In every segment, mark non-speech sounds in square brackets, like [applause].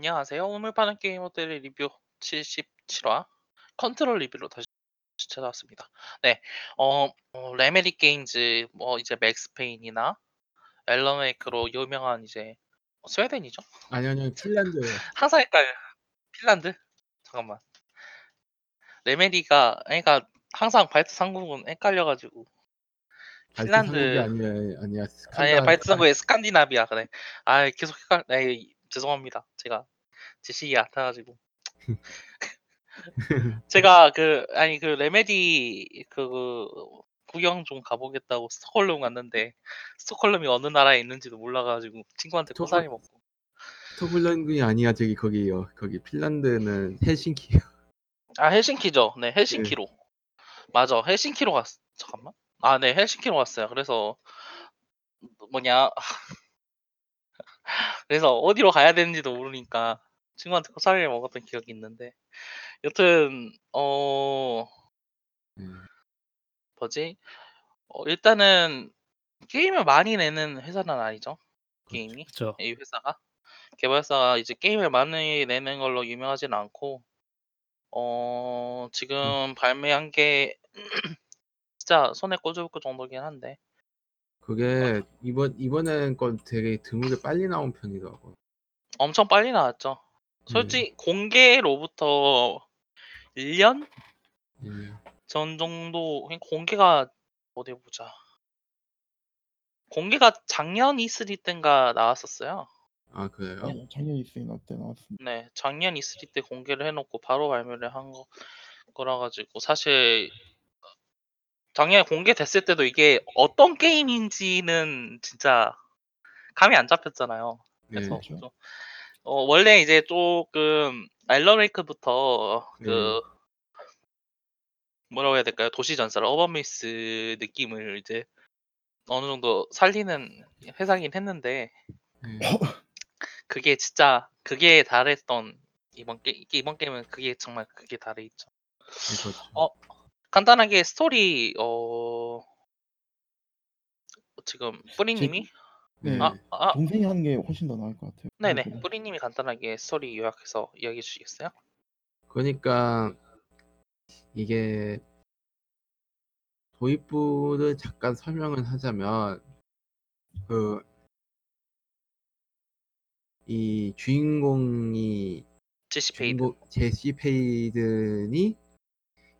안녕하세요. 오늘 파는 게이머들의 리뷰 77화 컨트롤 리뷰로 다시 찾아왔습니다. 네, 어, 어, 레메디 게임즈 뭐 이제 맥스 페인이나 앨런 웨이크로 유명한 이제 스웨덴이죠? 아니 아니요 핀란드예요. [laughs] 항상 헷갈려. 핀란드? 잠깐만. 레메디가 그러니까 항상 발트 삼국은 헷갈려가지고 핀란드- 아니야 아니야 아니 스칸다- 발트 삼국의 스칸디나비아 그래. 아 계속 헷갈. 네, 죄송합니다. 제가 지식이 얕아가지고. [laughs] 제가 그 아니 그 레메디 그 구경 좀 가보겠다고 스톡홀름 갔는데 스톡홀름이 어느 나라에 있는지도 몰라가지고 친구한테 스톡홀- 고사리 먹고. 스톡홀름이 아니야 저기 거기요 거기 핀란드는 헬싱키요. 아 헬싱키죠. 네 헬싱키로. 맞아 헬싱키로 갔. 잠깐만. 아 네 헬싱키로 갔어요. 그래서 뭐냐. 그래서 어디로 가야 되는지도 모르니까 친구한테 고사리를 먹었던 기억이 있는데 여튼 어 네. 뭐지? 어, 일단은 게임을 많이 내는 회사는 아니죠. 게임이 그렇죠. 이 회사가 개발사가 이제 게임을 많이 내는 걸로 유명하진 않고 어 지금 발매한 게 [clears throat] 진짜 손에 꽂을 그 정도긴 한데 그게 이번 이번엔 건 되게 드물게 빨리 나온 편이더라고. 엄청 빨리 나왔죠. 솔직히 공개로부터 1년 예. 전 정도 공개가 어디 보자. 공개가 작년 E3 때인가 나왔었어요. 아 그래요? 네, 작년 이스이나 때 나왔습니다. 네, 작년 E3 때 공개를 해놓고 바로 발매를 한 거, 거라 가지고 사실 작년에 공개됐을 때도 이게 어떤 게임인지는 진짜 감이 안 잡혔잖아요. 네. 그래서 그렇죠. 좀, 어, 원래 이제 조금 앨런웨이크부터 그 뭐라고 해야 될까요? 도시 전설 어바미스 느낌을 이제 어느 정도 살리는 회사긴 했는데 네. 그게 진짜 그게 달했던 이번 게 이번 게임은 그게 정말 그게 달해 있죠. 네, 그렇죠. 어, 간단하게 스토리 어 지금 뿌리님이 네. 아, 아 동생이 하는 게 훨씬 더 나을 것 같아요. 네네. 뿌리님이 간단하게 스토리 요약해서 이야기해 주시겠어요? 그러니까 이게 도입부를 잠깐 설명을 하자면 그 이 주인공이 제시 페이드 주인공 제시 페이든이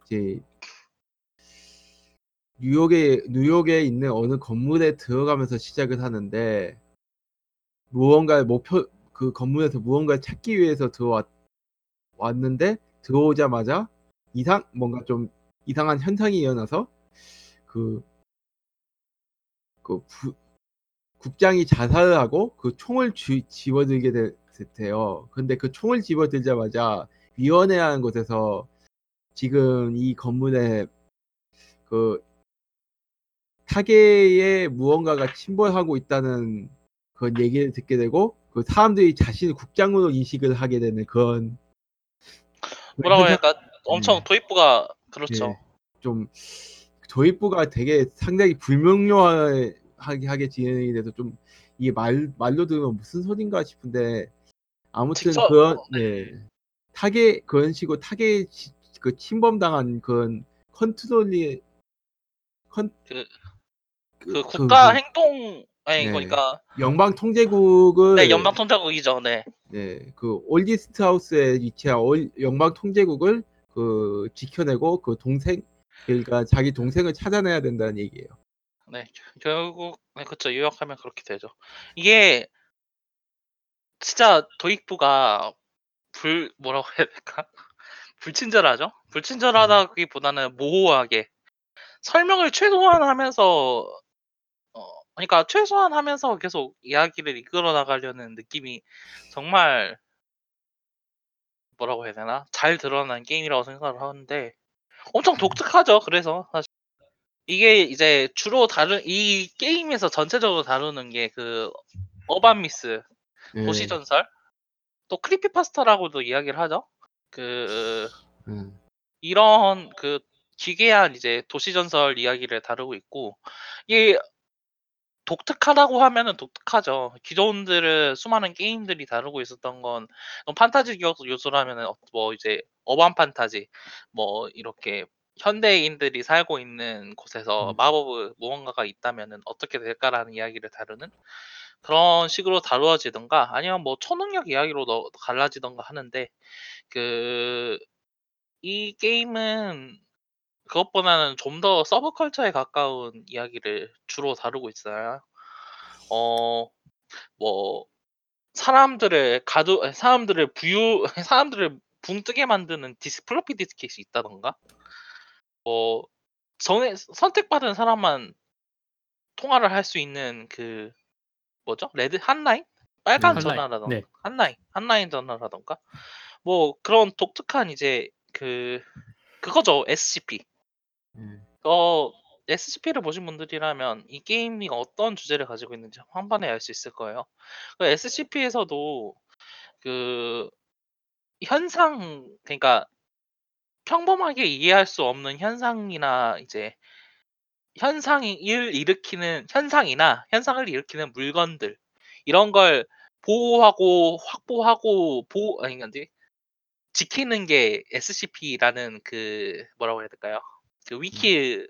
이제 뉴욕에 뉴욕에 있는 어느 건물에 들어가면서 시작을 하는데 무언가 목표 그 건물에서 무언가를 찾기 위해서 들어왔 왔는데 들어오자마자 이상 뭔가 좀 이상한 현상이 일어나서 그, 그 부, 국장이 자살을 하고 그 총을 쥐, 집어들게 되, 돼요. 근데 그 총을 집어들자마자 위원회라는 곳에서 지금 이 건물에 그 타계에 무언가가 침몰하고 있다는 그런 얘기를 듣게 되고 그 사람들이 자신을 국장으로 인식을 하게 되는 그런 뭐라고 해야 현상- 할까? 엄청 네. 도입부가 그렇죠. 예, 좀 도입부가 되게 상당히 불명료하게 하게 진행이 돼서 좀 이게 말 말로 들으면 무슨 소린가 싶은데 아무튼 직접- 그런 어, 네 타겟 그런 식으로 치- 그 침범당한 그런 컨트롤이 컨 그- 그- 그 그- 국가 그 행동 아니 네. 그러니까 연방 통제국을 네 연방 통제국이죠. 네. 네, 그 올리스트 하우스에 위치한 올- 연방 통제국을 그 지켜내고 그 동생 그러니까 자기 동생을 찾아내야 된다는 얘기예요. 네, 결국 네, 그렇죠. 요약하면 그렇게 되죠. 이게 진짜 도입부가 불 뭐라고 해야 될까? [laughs] 불친절하죠. 불친절하다기보다는 모호하게 설명을 최소한 하면서 어 그러니까 최소한 하면서 계속 이야기를 이끌어 나가려는 느낌이 정말 뭐라고 해야 되나? 잘 드러난 게임이라고 생각을 하는데 엄청 독특하죠. 그래서 사실 이게 이제 주로 다룬 이 게임에서 전체적으로 다루는 게 그 어반 미스 네, 도시 전설 또 크리피 파스타라고도 이야기를 하죠. 그 음, 이런 그 기괴한 이제 도시 전설 이야기를 다루고 있고 이게 독특하다고 하면은 독특하죠. 기존들을 수많은 게임들이 다루고 있었던 건어 판타지 요 요소라면은 어뭐 이제 어반 판타지 뭐 이렇게 현대인들이 살고 있는 곳에서 음. 마법의 무언가가 있다면은 어떻게 될까라는 이야기를 다루는 그런 식으로 다루어지든가 아니면 뭐 초능력 이야기로 너 갈라지든가 하는데 그 이 게임은 그것보다는 좀 더 서브컬처에 가까운 이야기를 주로 다루고 있어요. 어 뭐 사람들을 가두 아 사람들을 부유 사람들을 붕 뜨게 만드는 디스 플로피 디스켓이 있다든가 뭐 정해 선택받은 사람만 통화를 할 수 있는 그 뭐죠? red hotline? 빨간 네. 한라인. 전화라든가 네. 한라인, 한라인 전화라든가 뭐 그런 독특한 이제 그 그거죠. SCP. 예. 어 SCP를 보신 분들이라면 이 게임이 어떤 주제를 가지고 있는지 한번에 알 수 있을 거예요. 그 SCP에서도 그 현상 그러니까 평범하게 이해할 수 없는 현상이나 이제 현상이 일 일으키는 현상이나 현상을 일으키는 물건들 이런 걸 보호하고 확보하고 보호 아니 뭐지 지키는 게 SCP라는 그 뭐라고 해야 될까요? 그 위키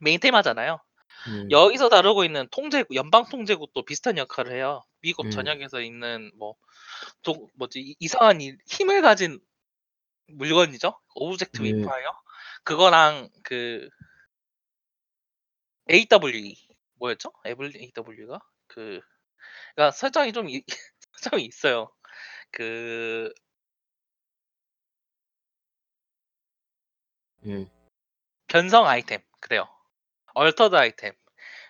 메인 테마잖아요. 예. 여기서 다루고 있는 통제국 연방 통제국도 비슷한 역할을 해요. 미국 음. 전역에서 있는 뭐 도, 뭐지 이- 이상한 이- 힘을 가진 물건이죠. object 네. of power 그거랑 그 AWE 뭐였죠? AWE가 그 그러니까 설정이 좀 이- [laughs] 설정이 있어요. 그 예. 변성 아이템 그래요. altered item.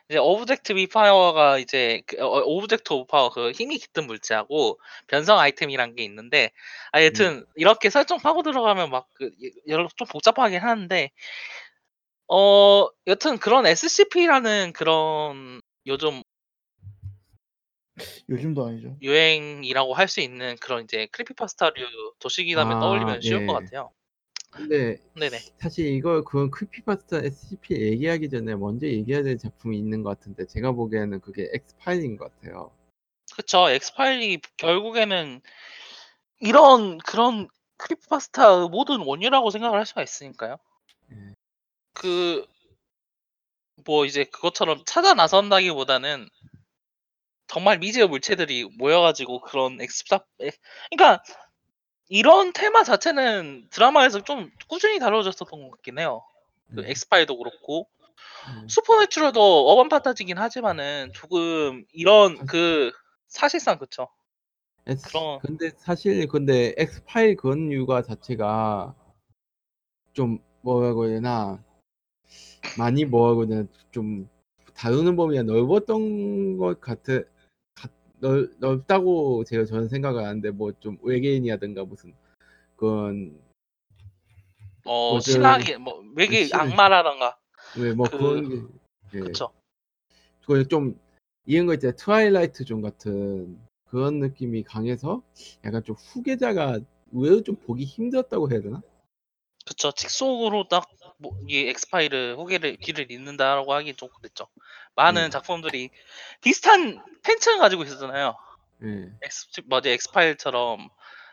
이제 object of power가 이제 그 어, object of power 그 힘이 깃든 물체하고 변성 아이템이란 게 있는데 아 여튼 이렇게 설정 파고 들어가면 막 그 여러 좀 복잡하긴 하는데 어 여튼 그런 SCP라는 그런 요즘 요즘도 아니죠. 유행이라고 할 수 있는 그런 이제 크리피파스타류 도시기담을 아, 떠올리면 쉬울 것 예. 같아요. 근데 네네. 사실 이걸 그건 크리피파스타 SCP 얘기하기 전에 먼저 얘기해야 될 작품이 있는 것 같은데 제가 보기에는 그게 엑스파일인 것 같아요. 그쵸. 엑스파일이 결국에는 이런 그런 creepypasta 모든 원류라고 생각을 할 수가 있으니까요. 예. 그뭐 이제 그것처럼 찾아 나선다기보다는 정말 미지의 물체들이 모여가지고 그런 엑스파 그러니까 이런 테마 자체는 드라마에서 좀 꾸준히 다뤄졌었던 것 같긴 해요. 그 음. 엑스파일도 그렇고 음. 슈퍼내추럴도 urban fantasy긴 하지만은 조금 이런 그 사실상 그쵸. S- 그럼- 근데 사실 근데 엑스파일 그런 이유가 자체가 좀 뭐라고 해야 되나 많이 뭐라고 해야 되나 좀 다루는 범위가 넓었던 것 같아 가- 넓, 넓다고 제가 저는 생각을 하는데 뭐 좀 외계인이라든가 무슨 그런 어 뭐죠? 신학이 뭐 외계 신- 악마라던가 왜뭐 그- 그, 런 게 예. 그쵸. 그좀 이런 거 있잖아요 트와일라이트 존 같은 그런 느낌이 강해서 약간 좀 후계자가 의외로 좀 보기 힘들었다고 해야 되나? 그쵸. 직속으로 딱, 뭐, 이 엑스파일을 후기를, 길을 잇는다라고 하긴 좀 그랬죠. 많은 네. 작품들이 비슷한 팬층을 가지고 있었잖아요. 예. 엑스, 뭐지, 엑스파일처럼,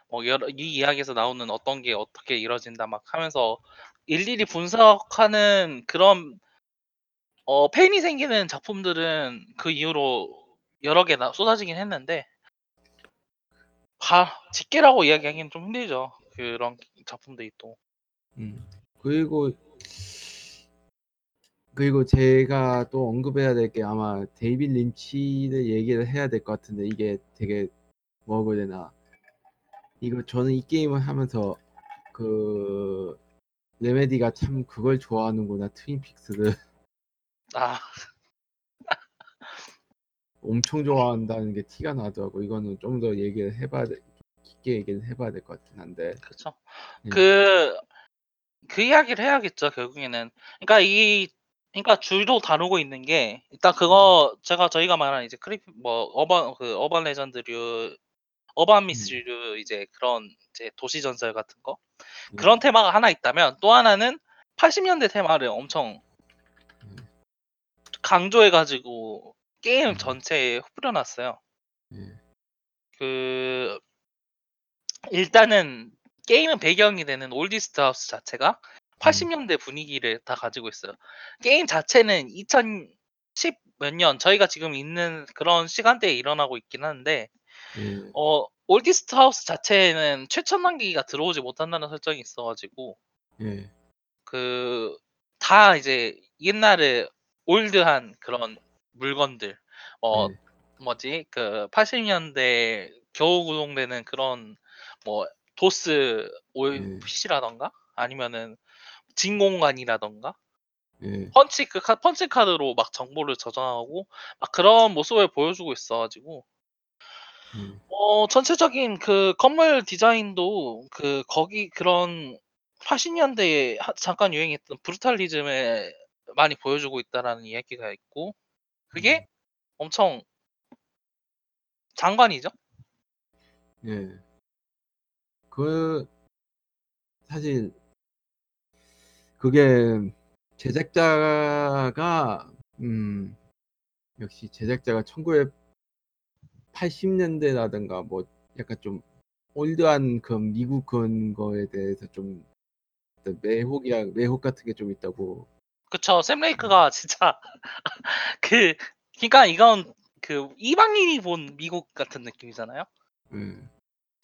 뭐, 여러, 이 이야기에서 나오는 어떤 게 어떻게 이루어진다 막 하면서 일일이 분석하는 그런, 어, 팬이 생기는 작품들은 그 이후로 여러 개 나- 쏟아지긴 했는데, 가, 직계라고 이야기하기는 좀 힘들죠. 그런 작품들이 또. 음. 그리고 그리고 제가 또 언급해야 될 게 아마 데이빗 린치를 얘기를 해야 될 것 같은데 이게 되게 뭐라고 해야 되나 이거 저는 이 게임을 하면서 그 레메디가 참 그걸 좋아하는구나 트윈픽스를 아, [laughs] 엄청 좋아한다는 게 티가 나더라고 이거는 좀 더 얘기를 해봐야 돼 깊게 얘기를 해봐야 될 것 같긴 한데 그쵸. 음. 그, 그 이야기를 해야겠죠, 결국에는. 그러니까 이, 그러니까 주로 다루고 있는 게, 일단 그거, 제가 저희가 말한 이제 creepy, 뭐, urban, 그, urban legend류, urban myth류, 이제 그런, 이제 도시 전설 같은 거. 음. 그런 테마가 하나 있다면, 또 하나는 80년대 테마를 엄청 음. 강조해가지고 게임 음. 전체에 뿌려놨어요. 예. 그 일단은 게임은 배경이 되는 올디스트 하우스 자체가 80년대 분위기를 다 가지고 있어요. 게임 자체는 2010 몇 년 저희가 지금 있는 그런 시간대에 일어나고 있긴 한데 예. 어 올디스트 하우스 자체는 최첨단기기가 들어오지 못한다는 설정이 있어가지고 예. 그다 이제 옛날에 올드한 그런 물건들 어 예. 뭐지 그 80년대 겨우 구동되는 그런 뭐 도스 올 예. PC라던가 아니면은 진공관이라던가 예. 펀치 그 카, 펀치 카드로 막 정보를 저장하고 막 그런 모습을 보여주고 있어가지고 예. 어 전체적인 그 건물 디자인도 그 거기 그런 80년대에 하- 잠깐 유행했던 브루탈리즘을 많이 보여주고 있다라는 이야기가 있고 그게 엄청 장관이죠. 예. 그 사실 그게 제작자가 음 역시 제작자가 1980년대라든가 뭐 약간 좀 올드한 그 미국 그런 거에 대해서 좀 매혹이야 매혹 같은 게 좀 있다고 그쵸. 샘 레이크가 진짜 [laughs] 그 그러니까 이건 그 이방인이 본 미국 같은 느낌이잖아요. 예.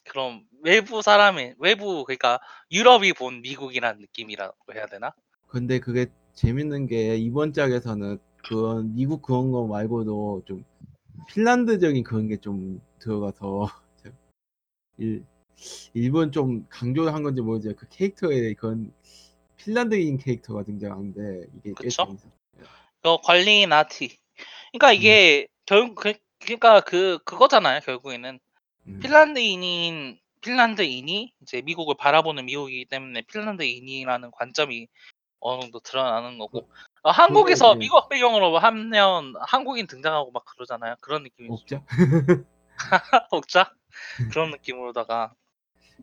그럼 외부 사람의 외부 그러니까 유럽이 본 미국이라는 느낌이라고 해야 되나? 근데 그게 재밌는 게 이번 짝에서는 그런 미국 그런 거 말고도 좀 핀란드적인 그런 게 좀 들어가서 [laughs] 일, 일본 좀 강조한 건지 모르지만 그 캐릭터에 그런 핀란드인 캐릭터가 등장하는데 이게 꽤 그쵸? 재밌어. 그 관리인 아티. 그러니까 이게 결국 그, 그러니까 그 그거잖아요. 결국에는 음, 핀란드인인 핀란드인이 이제 미국을 바라보는 미국이기 때문에 핀란드인이라는 관점이 어느 정도 드러나는 거고 어, 한국에서 예. 미국 배경으로 하면 한국인 등장하고 막 그러잖아요. 그런 느낌이죠. 없죠? [laughs] 억자 [laughs] 그런 느낌으로다가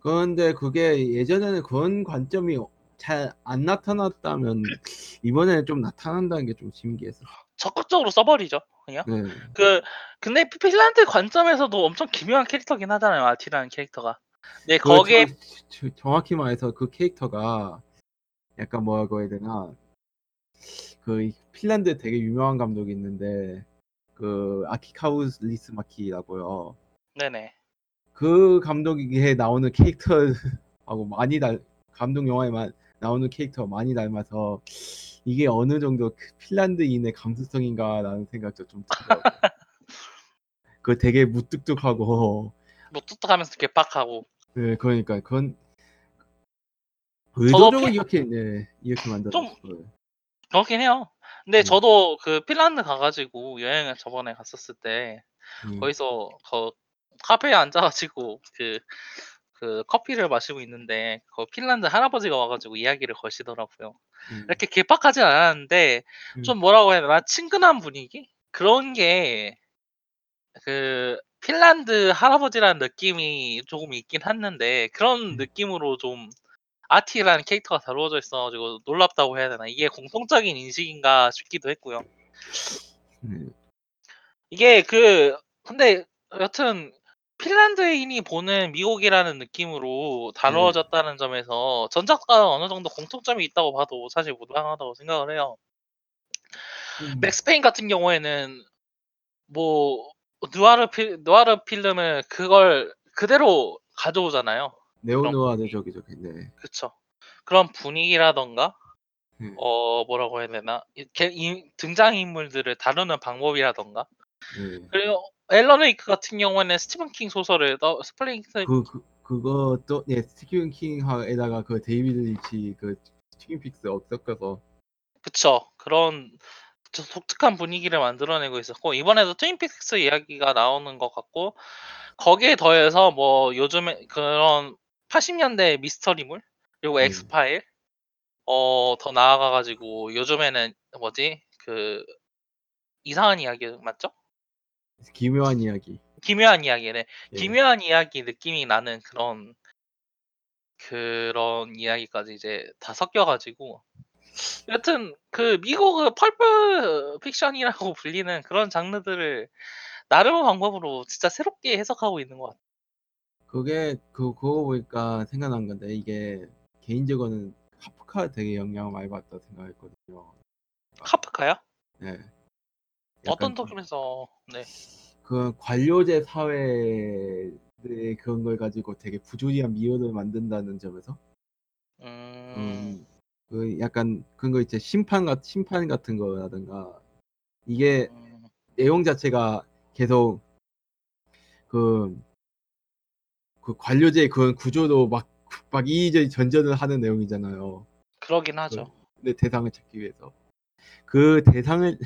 그런데 그게 예전에는 그런 관점이 잘 안 나타났다면 [clears throat] 이번에는 좀 나타난다는 게 좀 신기했어. 적극적으로 써버리죠. 그냥 네. 그 근데 핀란드 관점에서도 엄청 기묘한 캐릭터긴 하잖아요. 아티라는 캐릭터가. 네 그 거기에 정- 저- 정확히 말해서 그 캐릭터가 약간 뭐라고 해야 되나 그 핀란드 되게 유명한 감독이 있는데 그 아키카우스 리스마키라고요. 네네 그 감독에 나오는 캐릭터하고 많이 달 감독 영화에만 나오는 캐릭터 많이 닮아서 이게 어느 정도 그 핀란드인의 감수성인가라는 생각도 좀 들더라고요. [laughs] 그 되게 무뚝뚝하고 뭐 뚝뚝하면서 개빡하고 네, 그러니까 그건 의도적으로 피- 이렇게 네, 이렇게 만들었어요. 그렇긴 해요. 근데 음. 저도 그 핀란드 가가지고 여행을 저번에 갔었을 때 음, 거기서 그 카페에 앉아가지고 그, 그 커피를 마시고 있는데 그 핀란드 할아버지가 와가지고 이야기를 거시더라고요. 음, 이렇게 개빡하진 않았는데 음. 좀 뭐라고 해야 되나 친근한 분위기 그런 게 그 핀란드 할아버지라는 느낌이 조금 있긴 했는데 그런 음. 느낌으로 좀 아티라는 캐릭터가 다루어져 있어가지고 놀랍다고 해야 되나 이게 공통적인 인식인가 싶기도 했고요. 네. 이게 그 근데 여튼 핀란드인이 보는 미국이라는 느낌으로 다루어졌다는 점에서 전작과 어느 정도 공통점이 있다고 봐도 사실 무방하다고 생각을 해요. 음. 맥스페인 같은 경우에는 뭐 누아르 필 누아르 필름을 그걸 그대로 가져오잖아요. 네오누아르 저기 저기 네. 그쵸. 그런 분위기라던가 음. 어 뭐라고 해야 되나 이렇게 이- 등장인물들을 다루는 방법이라던가 네. 그리고 앨런 웨이크 같은 경우에는 스티븐 킹 소설을 더 스플링스 그, 그 그것도 네 스티븐 킹에다가 그 데이비드 린치 그 트윈 픽스 섞어서 그쵸 그런 저 독특한 분위기를 만들어내고 있었고 이번에도 트윈픽스 이야기가 나오는 것 같고 거기에 더해서 뭐 요즘에 그런 80년대 미스터리물 그리고 음. 엑스파일 어더 나아가가지고 요즘에는 뭐지 그 이상한 이야기 맞죠? 기묘한 이야기. 기묘한 이야기네. 예. 기묘한 이야기 느낌이 나는 그런 그런 이야기까지 이제 다 섞여가지고 여튼 그 미국의 펄프 픽션이라고 [laughs] 불리는 그런 장르들을 나름의 방법으로 진짜 새롭게 해석하고 있는 것 같아요. 그게 그 그거 보니까 생각난 건데 이게 개인적으로는 카프카 되게 영향을 많이 받다 생각했거든요. 카프카요? 네. 어떤 독일에서 네. 그 관료제 사회의 그런 걸 가지고 되게 부조리한 미호를 만든다는 점에서 음, 음, 그 약간 그런 거 있죠 심판 같 심판 같은 거라든가 이게 음, 내용 자체가 계속 그, 그 관료제의 그런 구조도 막, 막 이리저리 전전을 하는 내용이잖아요. 그러긴 하죠. 내 대상을 찾기 위해서. 그 대상을,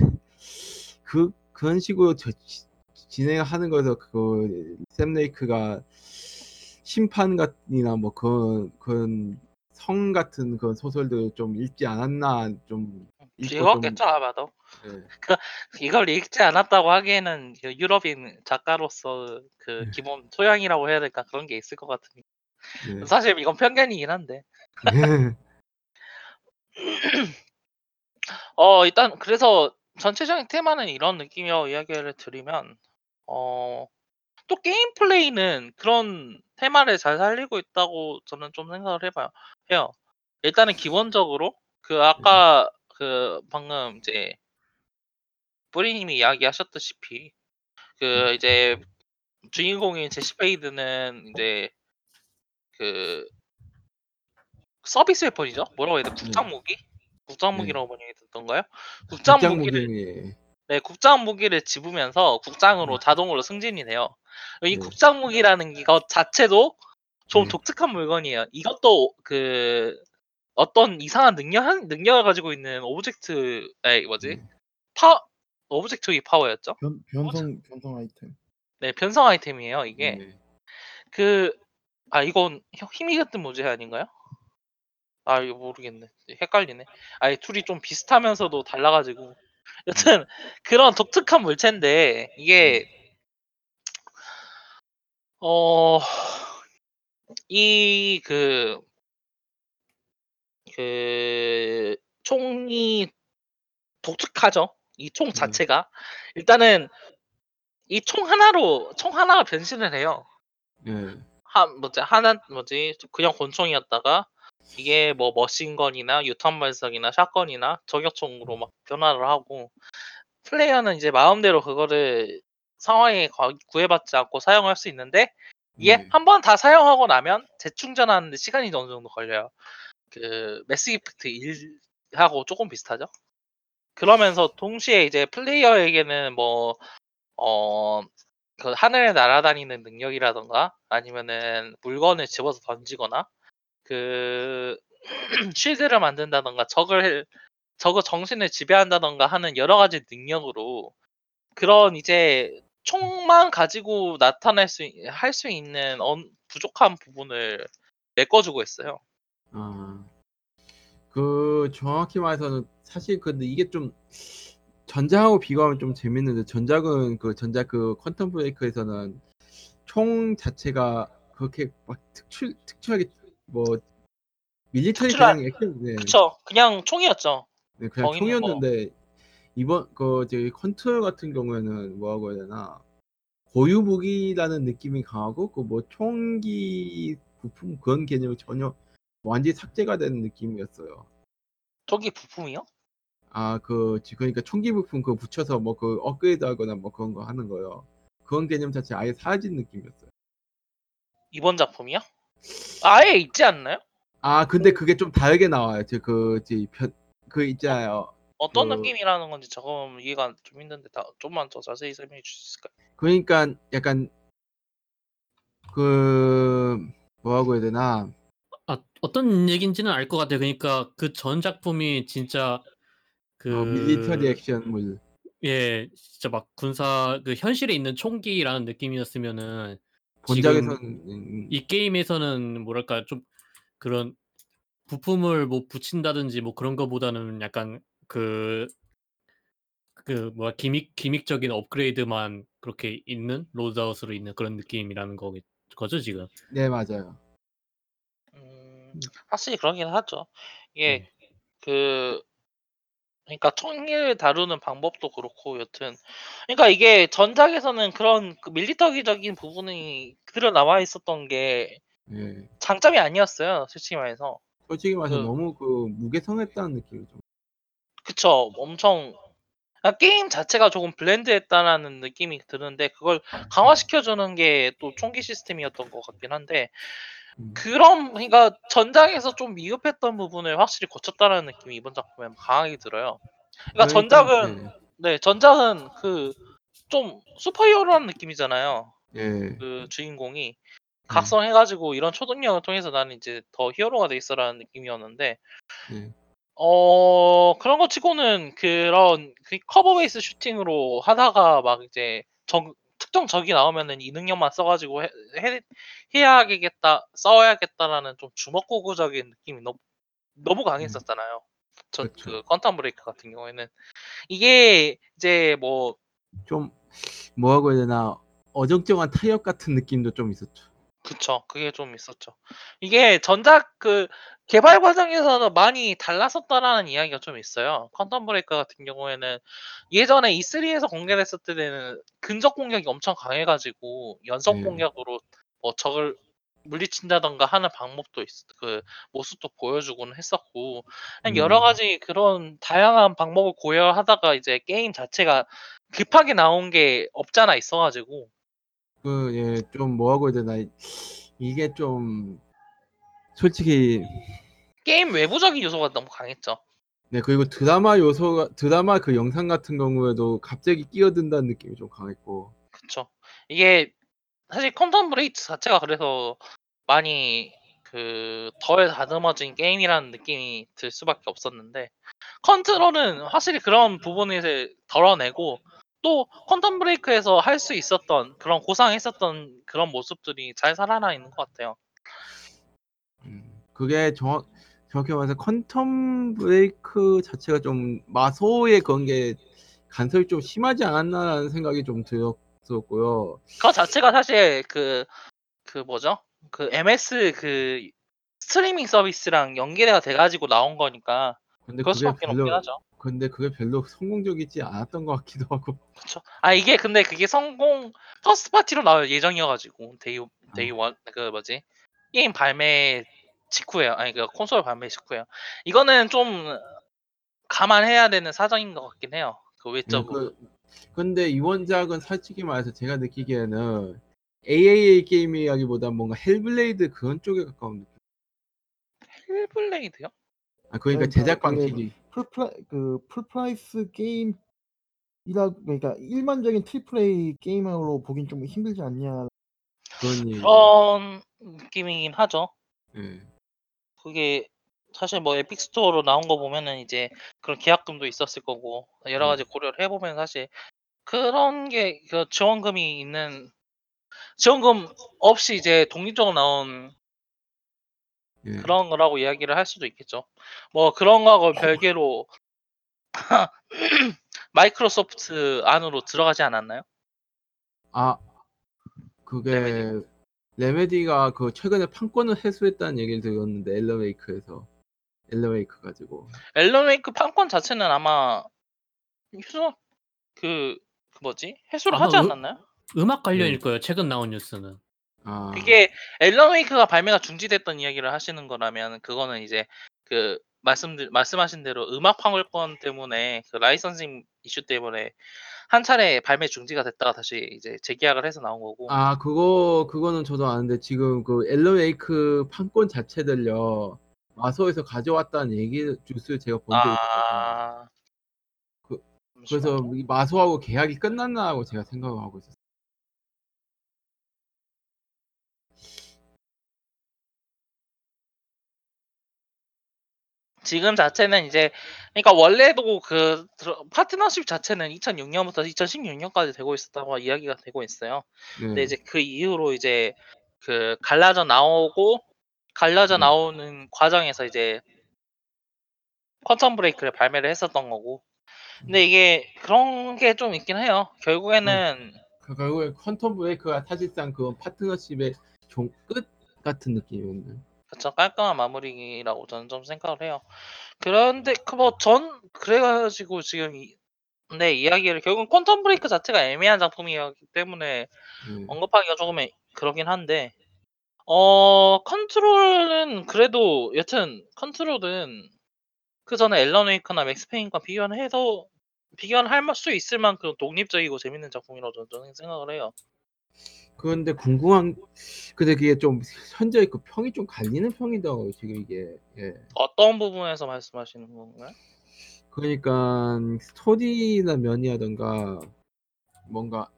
그, 그런 식으로 저, 지- 진행하는 거에서 그, 샘 레이크가 심판이나 뭐 그런, 그런 성 같은 그런 소설들 좀 읽지 않았나 좀 읽었겠죠 아마도. 예. [laughs] 이걸 읽지 않았다고 하기에는 그 유럽인 작가로서 그 네. 기본 소양이라고 해야 될까 그런 게 있을 것 같은데 네. 사실 이건 편견이긴 한데 [laughs] 어 일단 그래서 전체적인 테마는 이런 느낌이라고 이야기를 드리면 어 또 게임 플레이는 그런 테마를 잘 살리고 있다고 저는 좀 생각을 해봐요 해요 일단은 기본적으로 그 아까 그 방금 이제 뿌리님이 이야기하셨다시피 그 이제 주인공인 제시 페이든은 이제 그 service weapon이죠? 뭐라고 해야 돼? 국장 무기? 국장 네. 무기라고 번역이 됐던가요? 국장 국장 무기를 무기에 네, 국장 무기를 집으면서 국장으로 네. 자동으로 승진이 돼요. 이 네. 국장 무기라는 것 자체도 좀 네. 독특한 물건이에요. 이것도 그 어떤 이상한 능력 능력을 가지고 있는 object, 에 뭐지? 네. 파 object of power였죠? 변, 변성 변성 아이템. 네, 변성 아이템이에요. 이게 네. 그아 이건 힘이 같은 모제 아닌가요? 아 이거 모르겠네. 헷갈리네. 아니 둘이 좀 비슷하면서도 달라가지고 여튼 그런 독특한 물체인데 이게 어이그그 총이 독특하죠. 이총 네. 자체가 일단은 이 총 하나로 총 하나가 변신을 해요. 네. 한 뭐지 하나 뭐지 그냥 권총이었다가 이게 뭐 머신건이나 유탄 발사기나 샷건이나 저격총으로 막 변화를 하고 플레이어는 이제 마음대로 그거를 상황에 과- 구애받지 않고 사용할 수 있는데 이게 네. 한번 다 사용하고 나면 재충전하는데 시간이 어느 정도 걸려요. 그 매스 이펙트 1하고 조금 비슷하죠. 그러면서 동시에 이제 플레이어에게는 뭐 어, 그 하늘에 날아다니는 능력이라던가 아니면은 물건을 집어서 던지거나 그 [clears throat] 쉴드를 만든다던가 적을 적의 정신을 지배한다던가 하는 여러 가지 능력으로 그런 이제 총만 가지고 나타낼 수 할 수 있는 언- 부족한 부분을 메꿔주고 있어요. 아, 그 정확히 말해서는 사실 근데 이게 좀 전작하고 비교하면 좀 재밌는데 전작은 그 전작 그 퀀텀 브레이크에서는 총 자체가 그렇게 막 특출 특출하게 뭐 밀리터리 그냥 액션 네, 그쵸? 그냥 총이었죠. 네 그냥 거기는 뭐- 총이었는데 이번 그 저기 컨트롤 같은 경우에는 뭐라고 해야 되나 고유 무기라는 느낌이 강하고 그 뭐 총기 부품 그런 개념이 전혀 완전히 삭제가 된 느낌이었어요. 저기 부품이요? 아, 그, 지- 그러니까 총기 부품 그거 붙여서 뭐 그 업그레이드 하거나 뭐 그런 거 하는 거요. 그런 개념 자체 아예 사라진 느낌이었어요. 이번 작품이요? 아예 있지 않나요? 아, 근데 그게 좀 다르게 나와요. 저 그, 그 있잖아요. 어떤 그- 느낌이라는 건지 조금 이해가 좀 힘든데 다 좀만 더 자세히 설명해 주실 수 있을까요? 그러니까 약간 그, 뭐라고 해야 되나. 아 어떤 얘기인지는 알 것 같아요. 그러니까 그 전 작품이 진짜 그 어, 밀리터리 액션물. 예, 진짜 막 군사 그 현실에 있는 총기라는 느낌이었으면은 본작에서는, 지금 음, 이 게임에서는 뭐랄까 좀 그런 부품을 뭐 붙인다든지 뭐 그런 거보다는 약간 그 그 뭐야 기믹 기믹적인 업그레이드만 그렇게 있는 로드아웃으로 있는 그런 느낌이라는 거 거죠 지금. 네, 맞아요. 음, 확실히 그러긴 하죠. 이게 네. 그 그러니까 총기를 다루는 방법도 그렇고 여튼 그러니까 이게 전작에서는 그런 그 밀리터리적인 부분이 그대로 나와 있었던 게 예. 장점이 아니었어요. 솔직히 말해서. 솔직히 말해서 그- 너무 그 무게성했다는 느낌이 좀. 그쵸. 엄청 아, 게임 자체가 조금 블렌드했다라는 느낌이 드는데 그걸 강화시켜주는 게 또 총기 시스템이었던 것 같긴 한데 음. 그런 그러니까 전작에서 좀 미흡했던 부분을 확실히 고쳤다라는 느낌이 이번 작품에 강하게 들어요. 그러니까 전작은 예. 네 전작은 그 좀 슈퍼히어로라는 느낌이잖아요. 예. 그 주인공이 각성해가지고 이런 초능력을 통해서 나는 이제 더 히어로가 돼 있어라는 느낌이었는데 예. 어 그런 거 치고는 그런 그 커버 베이스 슈팅으로 하다가 막 이제 적 특정 적이 나오면은 이 능력만 써가지고 해, 해 해야겠다 써야겠다라는 좀 주먹구구적인 느낌이 너무 너무 강했었잖아요. 전 음. 그쵸. 그 퀀텀 브레이크 같은 경우에는 이게 이제 뭐 좀 뭐라고 해야 되나 어정쩡한 타협 같은 느낌도 좀 있었죠. 그쵸. 그게 좀 있었죠. 이게 전작 그 개발 과정에서는 많이 달랐었다라는 이야기가 좀 있어요. 퀀텀 브레이크 같은 경우에는 예전에 E3에서 공개됐을 때는 근접 공격이 엄청 강해가지고 연속 네. 공격으로 뭐 적을 물리친다던가 하는 방법도 있, 그 모습도 보여주고는 했었고 그냥 여러 음. 가지 그런 다양한 방법을 고려하다가 이제 게임 자체가 급하게 나온 게 없잖아 있어가지고 그예좀 뭐라고 해야 되나 이게 좀 솔직히 게임 외부적인 요소가 너무 강했죠. 네 그리고 드라마 요소가 드라마 그 영상 같은 경우에도 갑자기 끼어든다는 느낌이 좀 강했고 그쵸. 이게 사실 퀀텀 브레이크 자체가 그래서 많이 그 덜 다듬어진 게임이라는 느낌이 들 수밖에 없었는데 컨트롤은 확실히 그런 부분을 덜어내고 또 퀀텀 브레이크에서 할 수 있었던 그런 고상했었던 그런 모습들이 잘 살아나 있는 것 같아요. 음, 그게 정확 정확히 말해서 퀀텀 브레이크 자체가 좀 마소의 그런 게 간섭이 좀 심하지 않았나라는 생각이 좀 들었었고요. 그거 자체가 사실 그, 그 뭐죠? 그 MS 그 스트리밍 서비스랑 연계가 돼가지고 나온 거니까 근데 그럴 그게 수밖에 없긴 별로 하죠. 근데 그게 별로 성공적이지 않았던 것 같기도 하고. 그쵸. 아 이게 근데 그게 성공 first party로 나올 예정이어가지고 day day 음. one 그 뭐지 게임 발매 직후에요. 아니 그 콘솔 발매 직후에요. 이거는 좀 감안해야 되는 사정인 것 같긴 해요. 그 네, 외적으로. 그, 근데 이 원작은 솔직히 말해서 제가 느끼기에는 AAA 게임이라기보다 뭔가 헬블레이드 그런 쪽에 가까운 느낌. 헬블레이드요? 아 그러니까 그러니까 제작 그게 방식이 full pri 그 full price 게임 이라 그러니까 일반적인 triple A 게임으로 보긴 좀 힘들지 않냐. 그런 느낌이긴 하죠. 예. 그게 사실 뭐 에픽 스토어로 나온 거 보면은 이제 그런 계약금도 있었을 거고 여러 가지 고려를 해보면 사실 그런 게 그 지원금이 있는 지원금 없이 이제 독립적으로 나온 예. 그런 거라고 이야기를 할 수도 있겠죠. 뭐 그런 거하고 [laughs] 별개로 [clears throat] 마이크로소프트 안으로 들어가지 않았나요? 아 그게 레메디. 레메디가 그 최근에 판권을 회수했다는 얘기를 들었는데 엘러웨이크에서 엘러웨이크 가지고 앨런 웨이크 판권 자체는 아마 휴수 그, 그 뭐지 아마 하지 으- 않았나요? 음악 관련일 네. 거예요. 최근 나온 뉴스는. 아 이게 앨런 웨이크가 발매가 중지됐던 이야기를 하시는 거라면 그거는 이제 그 말씀들 말씀하신 대로 음악 판권 때문에 그 라이선싱 이슈 때문에 한 차례 발매 중지가 됐다가 다시 이제 재계약을 해서 나온 거고 아 그거 그거는 저도 아는데 지금 그 엘러웨이크 판권 자체들요 마소에서 가져왔다는 얘기 뉴스 제가 본 적이 있어요. 아 그-. 그래서 이 마소하고 계약이 끝났나 하고 제가 생각을 하고 있었어요. 지금 자체는 이제 그러니까 원래도 그 파트너십 자체는 2006년부터 2016년까지 되고 있었다고 이야기가 되고 있어요. 네. 근데 이제 그 이후로 이제 그 갈라져 나오고 갈라져 네. 나오는 과정에서 이제 퀀텀 브레이크를 발매를 했었던 거고. 근데 이게 그런 게 좀 있긴 해요. 결국에는 그 결국에 퀀텀 브레이크가 사실상 그 파트너십의 종 끝 같은 느낌이었네. 그쵸. 깔끔한 마무리라고 저는 좀 생각을 해요. 그런데 그 뭐 전 그래 가지고 지금 이네 이야기를 결국은 퀀텀 브레이크 자체가 애매한 작품이었기 때문에 네. 언급하기가 조금 애 그러긴 한데 어 컨트롤은 그래도 여튼 컨트롤은 그 전에 앨런 웨이크나 맥스 페인과 비교를 해도 비교를 할 수 있을 만큼 독립적이고 재밌는 작품이라고 저는 생각을 해요. 그런데 궁금한 근데 그게 좀 현재 그 평이 좀 갈리는 평이더라고요 지금 이게. 예. 어떤 부분에서 말씀하시는 건가요? 그러니까 스토리나 면이라든가 뭔가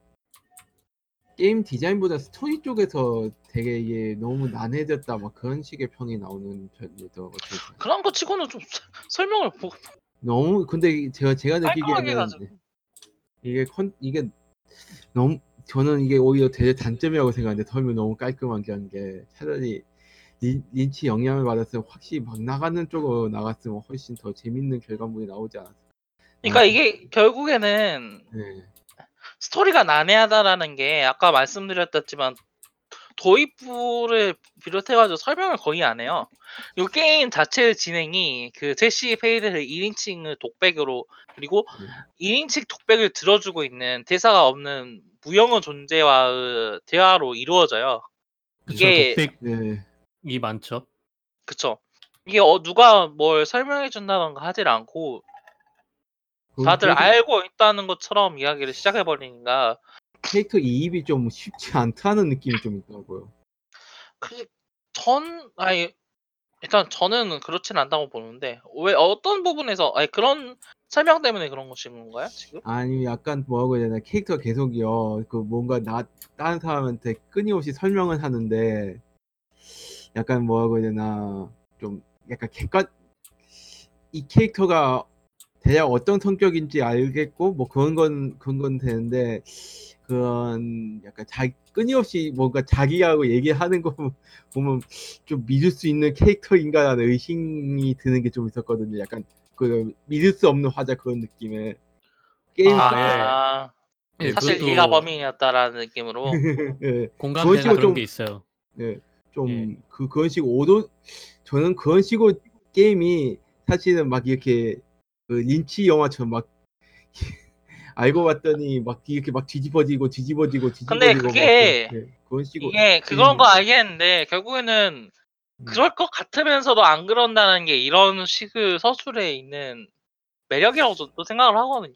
게임 디자인보다 스토리 쪽에서 되게 이게 너무 난해졌다 막 그런 식의 평이 나오는. 제가. 그런 거 치고는 좀 설명을 보 너무 근데 이- 제가 제가 느끼기에는. 이게 컨 이게 너무 저는 이게 오히려 되게 단점이라고 생각하는데 설명 너무 깔끔하게 한 게 차라리 린, 린치 영향을 받았으면 확실히 막 나가는 쪽으로 나갔으면 훨씬 더 재밌는 결과물이 나오지 않았을까. 그러니까 이게 결국에는 네. 스토리가 난해하다라는 게 아까 말씀드렸었지만 도입부를 비롯해 가지고 설명을 거의 안 해요. 이 게임 자체의 진행이 그 제시 페이든의 1인칭을 독백으로 그리고 네. 1인칭 독백을 들어주고 있는 대사가 없는 무형의 존재와의 대화로 이루어져요. 그쵸. 이게 독백이 네. 많죠. 그쵸. 이게 어 누가 뭘 설명해 준다든가 하질 않고 그- 다들 그래서 알고 있다는 것처럼 이야기를 시작해 버리니까 캐릭터 이입이 좀 쉽지 않다는 느낌이 좀 있더라고요. 그 전 아니 일단 저는 그렇진 않다고 보는데 왜 어떤 부분에서 아니 그런 설명 때문에 그런 것인 건가요 지금? 아니 약간 뭐라고 해야 되나 캐릭터 계속이요. 그 뭔가 나 다른 사람한테 끊임없이 설명을 하는데 약간 뭐라고 해야 되나 좀 약간 객관 이 캐릭터가 대략 어떤 성격인지 알겠고 뭐 그런 건 그런 건 되는데 그런 약간 자 끊임없이 뭔가 자기하고 얘기하는 거 보면 좀 믿을 수 있는 캐릭터인가라는 의심이 드는 게 좀 있었거든요. 약간 그 믿을 수 없는 화자 그런 느낌의 게임 아, 예, 사실 그것도 얘가 범인이었다라는 느낌으로 [laughs] 예, 공감되는 식으로 그런 좀- 게 있어요. 예, 좀 예. 그 그런 식으로 오도 저는 그런 식으로 게임이 사실은 막 이렇게 그 린치 영화처럼 막 [laughs] 알고 봤더니 막 이렇게 막 뒤집어지고 뒤집어지고 뒤집어지고 근데 막 그게 예, 그런 식으로 이게 그런 거 알겠는데 결국에는 음. 그럴 것 같으면서도 안 그런다는 게 이런 식의 서술에 있는 매력이라고 저도 또 생각을 하거든요.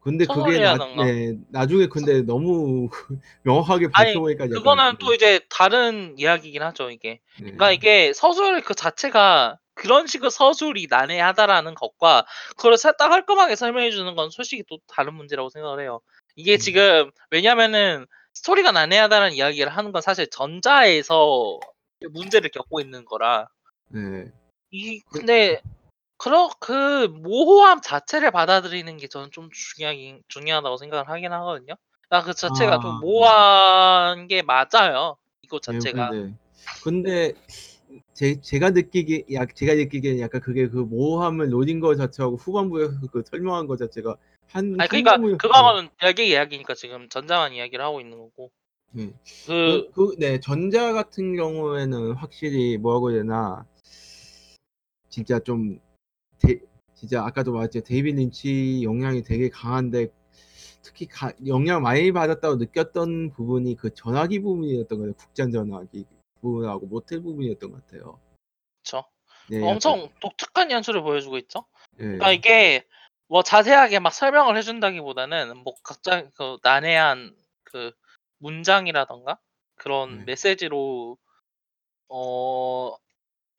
근데 그게 나. 네, 나중에 근데 너무 [laughs] 명확하게 아니, 밝혀보니까 약간- 그거는 또 이제 다른 이야기긴 하죠 이게. 네. 그러니까 이게 서술 그 자체가 그런 식의 서술이 난해하다라는 것과 그걸 살- 딱 깔끔하게 설명해 주는 건 솔직히 또 다른 문제라고 생각을 해요. 이게 음. 지금 왜냐면은 스토리가 난해하다는 이야기를 하는 건 사실 전자에서 문제를 겪고 있는 거라 네. 이 근데 그런 그 모호함 자체를 받아들이는 게 저는 좀 중요하긴 중요하다고 생각을 하긴 하거든요. 아, 그 자체가 아. 좀 모호한 게 맞아요. 이거 네, 자체가. 근데, 근데 제, 제가 느끼기 약 제가 느끼기에는 약간 그게 그 모호함을 노린 거 자체하고 후반부에 그 설명한 거 자체가 한 아니 그러니까 그거는 별개 이야기니까 지금 전자만 이야기를 하고 있는 거고. 네. 그 그, 그, 네, 전자 같은 경우에는 확실히 해야 되나, 진짜 좀, 데, 진짜 아까도 말했죠. 데이비드 린치 영향이 되게 강한데, 특히 가, 영향 많이 받았다고 느꼈던 부분이 그 전화기 부분이었던 거예요. 국장 전화기 부분하고 모텔 부분이었던 것 같아요. 그쵸. 네, 엄청 독특한 연출을 보여주고 있죠. 약간, 예. 그러니까 이게 뭐 자세하게 막 설명을 해준다기보다는 뭐 각자 그 난해한 그 문장이라던가 그런 네. 메시지로 어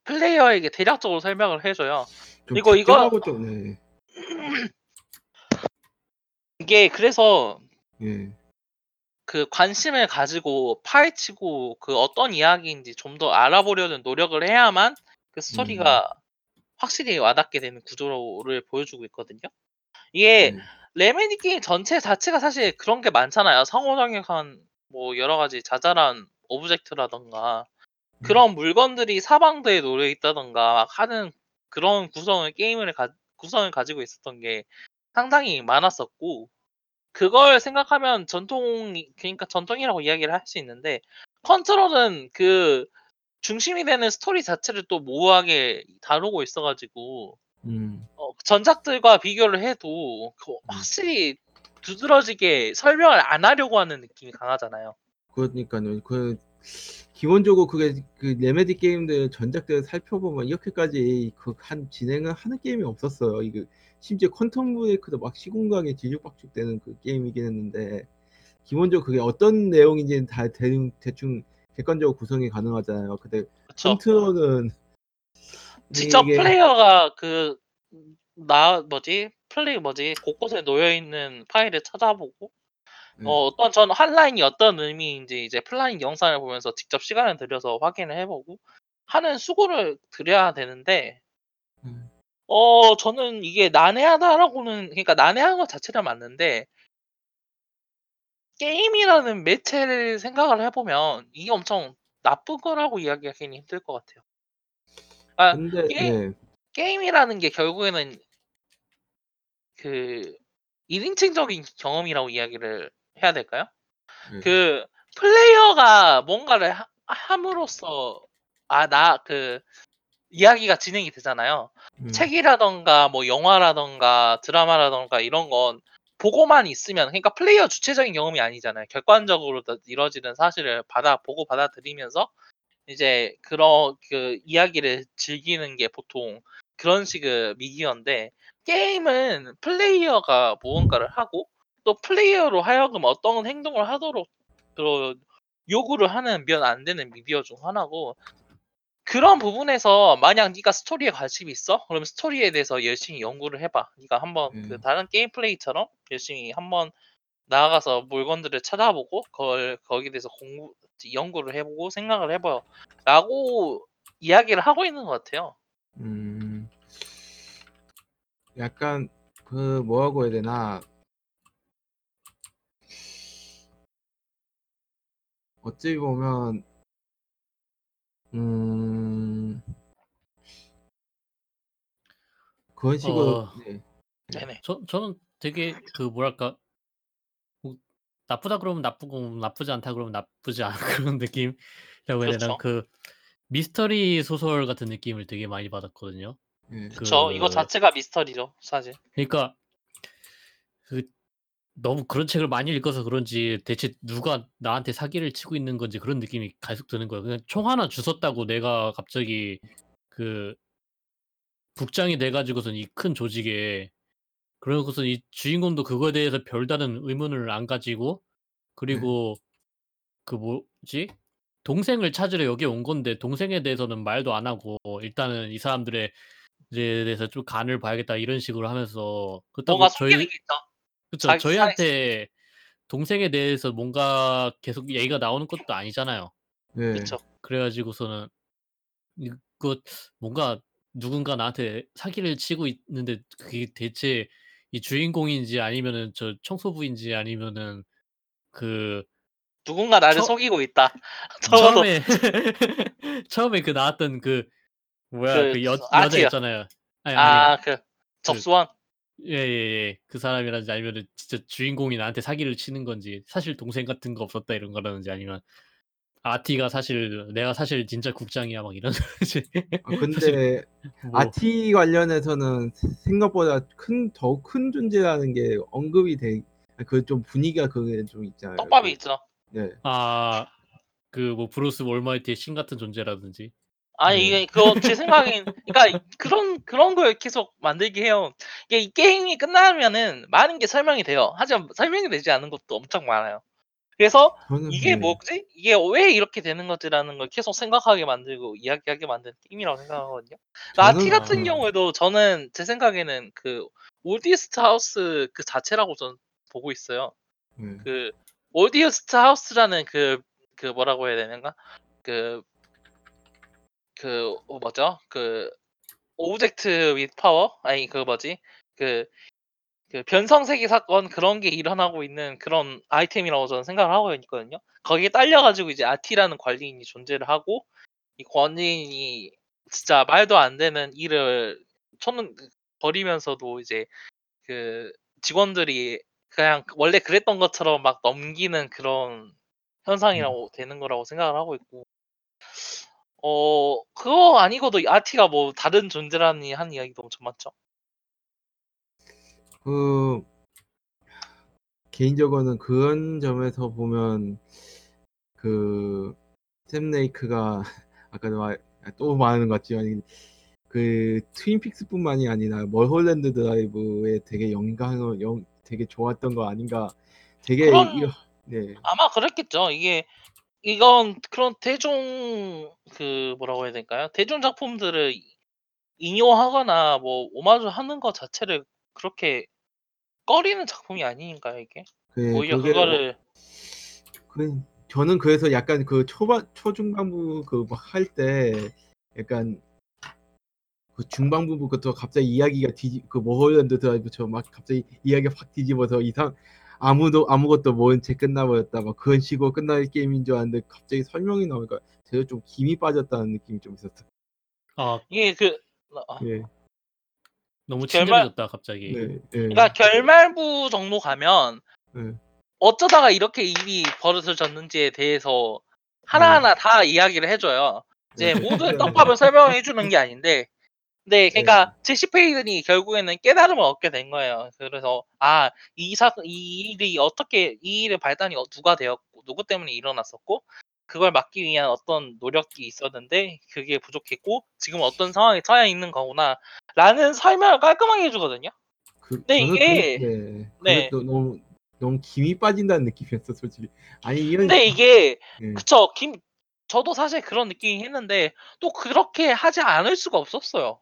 플레이어에게 대략적으로 설명을 해줘요. 좀 이거- 이거- 좀, 네. [clears throat] 이게 그래서 예. 그 관심을 가지고 파헤치고 그 어떤 이야기인지 좀 더 알아보려는 노력을 해야만 그 스토리가 확실히 와닿게 되는 구조를 보여주고 있거든요. 이게 네. 레메디 게임 전체 자체가 사실 그런 게 많잖아요. 상호작용한 뭐 여러 가지 자잘한 object라던가 그런 물건들이 사방에 놓여 있다던가 막 하는 그런 구성을 게임을 가, 구성을 가지고 있었던 게 상당히 많았었고 그걸 생각하면 전통 그러니까 전통이라고 이야기를 할 수 있는데 컨트롤은 그 중심이 되는 스토리 자체를 또 모호하게 다루고 있어가지고 음. 어, 전작들과 비교를 해도 그 확실히 두드러지게 설명을 안 하려고 하는 느낌이 강하잖아요. 그러니까요. 그 기본적으로 그게 그 레메디 게임들 전작들 살펴보면 이렇게까지 그 한 진행을 하는 게임이 없었어요. 이게 심지어 퀀텀 브레이크도 막 시공간에 뒤죽박죽 되는 그 게임이긴 했는데 기본적으로 그게 어떤 내용인지는 다 대, 대충 객관적으로 구성이 가능하잖아요. 근데? 컨트롤은 직접 이게- 플레이어가 그 나 뭐지 플레이 뭐지 곳곳에 놓여 있는 파일을 찾아보고 음. 어, 어떤 전 핫라인이 어떤 의미인지 이제 플라잉 영상을 보면서 직접 시간을 들여서 확인을 해보고 하는 수고를 들여야 되는데 음. 어 저는 이게 난해하다라고는 그러니까 난해한 것 자체는 맞는데 게임이라는 매체를 생각을 해보면 이게 엄청 나쁜 거라고 이야기하기는 힘들 것 같아요. 아, 근데 게임- 네. 게임이라는 게 결국에는 그 1인칭적인 경험이라고 이야기를 해야 될까요? 네. 그 플레이어가 뭔가를 하, 함으로써 아 나 그 이야기가 진행이 되잖아요. 음. 책이라던가 뭐 영화라던가 드라마라던가 이런 건 보고만 있으면 그러니까 플레이어 주체적인 경험이 아니잖아요. 객관적으로 다 이루어지는 사실을 받아 보고 받아들이면서 이제 그런 그 이야기를 즐기는 게 보통 그런 식의 미디어인데 게임은 플레이어가 무언가를 하고 또 플레이어로 하여금 어떤 행동을 하도록 그 요구를 하는 몇 안 되는 미디어 중 하나고 그런 부분에서 만약 네가 스토리에 관심이 있어? 그럼 스토리에 대해서 열심히 연구를 해봐. 네가 한번 그 음. 다른 게임 플레이처럼 열심히 한번 나아가서 물건들을 찾아보고 그걸 거기에 대해서 공부 연구를 해보고 생각을 해봐요 라고 이야기를 하고 있는 것 같아요. 음. 약간 그 뭐라고 해야 되나 어찌 보면 음 그런 식으로 어. 네. 네네. 저 저는 되게 그 뭐랄까 뭐 나쁘다 그러면 나쁘고 나쁘지 않다 그러면 나쁘지 않은 [laughs] 그런 느낌이라고 해야 그렇죠. 되나 그 미스터리 소설 같은 느낌을 되게 많이 받았거든요. 네. 그쵸. 이거 그- 자체가 미스터리죠, 사실. 그러니까 그 너무 그런 책을 많이 읽어서 그런지 대체 누가 나한테 사기를 치고 있는 건지 그런 느낌이 계속 드는 거예요. 그냥 총 하나 주웠다고 내가 갑자기 그 국장이 돼 가지고선 이 큰 조직에 그러고서 이 주인공도 그거에 대해서 별다른 의문을 안 가지고 그리고 그 뭐지 동생을 찾으러 여기 온 건데 동생에 대해서는 말도 안 하고 일단은 이 사람들의 에 대해서 좀 간을 봐야겠다 이런 식으로 하면서 그렇다고 뭔가 숨기는 저희 게 있죠. 그쵸 자기 저희한테 동생에 대해서 뭔가 계속 얘기가 나오는 것도 아니잖아요. 네. 그쵸. 그래 가지고서는 이거 뭔가 누군가 나한테 사기를 치고 있는데 그게 대체 이 주인공인지 아니면은 저 청소부인지 아니면은 그 누군가 나를 처- 속이고 있다. [laughs] 적어도 처음에 [laughs] 처음에 그 나왔던 그 뭐야 그 그, 여. 여자였잖아요. 아니 아니 아, 그 접수원. 예예예 그 사람이라든지 아니면은 진짜 주인공이 나한테 사기를 치는 건지 사실 동생 같은 거 없었다 이런 거라든지 아니면 아티가 사실 내가 사실 진짜 국장이야 막 이런 [laughs] 거지. 아, 근데 뭐, 아티 관련해서는 생각보다 큰 더 큰 존재라는 게 언급이 돼. 그 좀 분위기가 그게 좀 있잖아요. 떡밥이 있죠. 네. 아, 그 뭐 브루스 올마이티의 신 같은 존재라든지. 아니 네. 이게 그거 제 [laughs] 생각엔 그러니까 그런 그런 걸 계속 만들게 해요. 이게 이 게임이 끝나면은 많은 게 설명이 돼요. 하지만 설명이 되지 않은 것도 엄청 많아요. 그래서 저는 이게 네. 뭐지? 이게 왜 이렇게 되는 거지라는 걸 계속 생각하게 만들고 이야기하게 만든 게임이라고 생각하거든요. 저는- 아티 같은 음. 경우에도 저는 제 생각에는 그 Oldest House 그 자체라고 저는 보고 있어요. 네. 그 Oldest House라는 그 그 뭐라고 해야 되는가? 그 그 어, 뭐죠? 그 object with power? 아니 그 뭐지? 그, 그 변성세기 사건 그런 게 일어나고 있는 그런 아이템이라고 저는 생각을 하고 있거든요. 거기에 딸려가지고 이제 아티라는 관리인이 존재를 하고 이 관리인이 진짜 말도 안 되는 일을 쳤는 버리면서도 이제 그 직원들이 그냥 원래 그랬던 것처럼 막 넘기는 그런 현상이라고 되는 거라고 생각을 하고 있고 어 그거 아니고도 아티가 뭐 다른 존재라니 하는 이야기도 엄청 많죠. 그 개인적으로는 그런 점에서 보면 그 샘레이크가 [laughs] 아까도 말, 또 말하는 것 같지만 그 트윈픽스뿐만이 아니라 멀홀랜드 드라이브에 되게 영향을 영 되게 좋았던 거 아닌가 되게 그런 이거 네 아마 그랬겠죠. 이게 이건 그런 대중 그 뭐라고 해야 될까요? 대중 작품들을 인용하거나 뭐 오마주 하는 것 자체를 그렇게 꺼리는 작품이 아니니까요, 이게. 그 오히려 그게 그거를 그 저는 그래서 약간 그 초반 초중반부 그 막 할 때 약간 그 중반부부터 갑자기 이야기가 뒤지 그 모홀랜드 드라이브처럼 막 갑자기 이야기가 확 뒤집어서 이상 아무도 아무것도 모른 채 끝나버렸다 막 그런 식으로 끝날 게임인 줄 알았는데 갑자기 설명이 나오니까 제가 좀 김이 빠졌다는 느낌이 좀 있었어요. 아 이게 그 아, 예. 너무 결말- 친절해졌다 갑자기. 네. 예. 그러니까 결말부 정도 가면 예. 어쩌다가 이렇게 일이 벌어졌는지에 대해서 하나하나 다 이야기를 해줘요. 이제 네. 모든 [laughs] 떡밥을 설명해 주는 게 아닌데, 네, 그러니까 제시 페이든이 결국에는 깨달음을 얻게 된 거예요. 그래서 아, 이 사, 이 일이 어떻게 이 일의 발단이 어- 누가 되었고 누구 때문에 일어났었고 그걸 막기 위한 어떤 노력이 있었는데 그게 부족했고 지금 어떤 상황에 처해 있는 거구나라는 설명을 깔끔하게 해주거든요. 그, 네, 저는 이게- 그, 네. 네. 그것도 너무 너무 김이 빠진다는 느낌이었어 솔직히. 아니 이런 근데 이게 예. 그쵸 김 저도 사실 그런 느낌이 했는데 또 그렇게 하지 않을 수가 없었어요.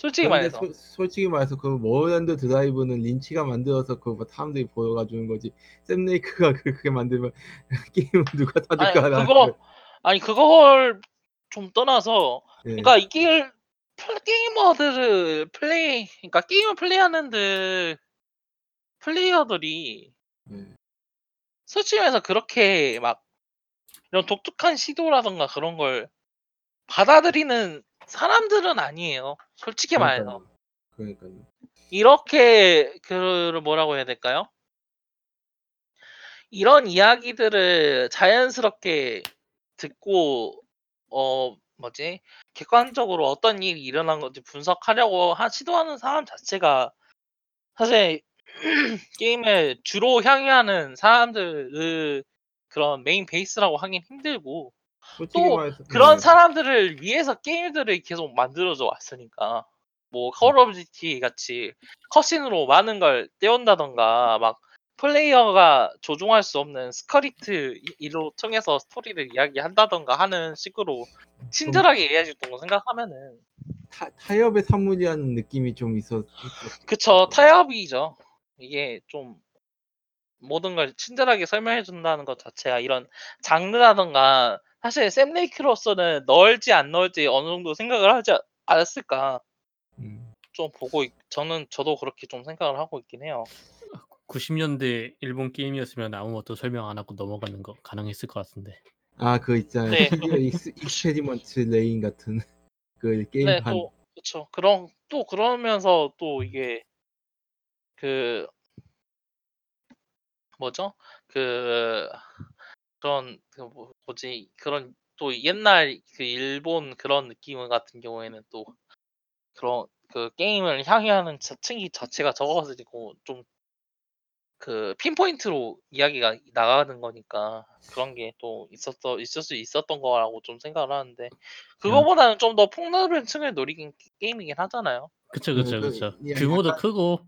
솔직히 말해서 소- 솔직히 말해서 그 모어랜드 드라이브는 린치가 만들어서 그뭐 사람들이 보여가 주는 거지 샘 레이크가 그렇게 만들면 [laughs] 게임은 누가 아니 사줄까 나 그거 아니 그걸 좀 떠나서 예. 그러니까 이게 플- 게이머들을 플레이 그러니까 게임을 플레이하는들 플레이어들이 예. 솔직히 말해서 그렇게 막 이런 독특한 시도라던가 그런 걸 받아들이는 사람들은 아니에요. 솔직히 말해서. 그러니까요. 이렇게 그 뭐라고 해야 될까요? 이런 이야기들을 자연스럽게 듣고 어 뭐지 객관적으로 어떤 일이 일어난 건지 분석하려고 하, 시도하는 사람 자체가 사실 [clears throat] 게임을 주로 향유하는 사람들의 그런 메인 베이스라고 하긴 힘들고 또 말해서 그런 네. 사람들을 위해서 게임들을 계속 만들어져 왔으니까 뭐 Call of Duty 같이 cutscene으로 많은 걸 떼온다던가 막 플레이어가 조종할 수 없는 scripted 이- 이로 통해서 스토리를 이야기한다던가 하는 식으로 친절하게 이해해줬던 거 생각하면은 타, 타협의 산물이라는 느낌이 좀 있었. 있었- 그쵸 타협이죠 이게 좀 모든 걸 친절하게 설명해 준다는 것 자체가 이런 장르라던가 사실 샘 레이크로서는 넣을지 안 넣을지 어느 정도 생각을 하지 않- 않았을까 음. 좀 보고 있- 저는 저도 그렇게 좀 생각을 하고 있긴 해요. 90년대 일본 게임이었으면 아무 것도 설명 안 하고 넘어가는 거 가능했을 것 같은데. 아, 그 있잖아요. 네. [laughs] 익스, Experiments Lain 같은 [laughs] 그 게임 네, 판. 또 그렇죠. 그런 또 그러면서 또 이게 그 뭐죠? 그 그런 그 뭐- 뭐지 그런 또 옛날 그 일본 그런 느낌 같은 경우에는 또 그런 그 게임을 향유하는 자- 층이 자체가 적어가지고 좀 그 핀포인트로 이야기가 나가는 거니까 그런 게 또 있었어 있을 수 있었던 거라고 좀 생각을 하는데 그거보다는 좀 더 폭넓은 층을 노리긴 게임이긴 하잖아요. 그쵸 그- 그쵸 그- 그쵸. 예, 규모도 크고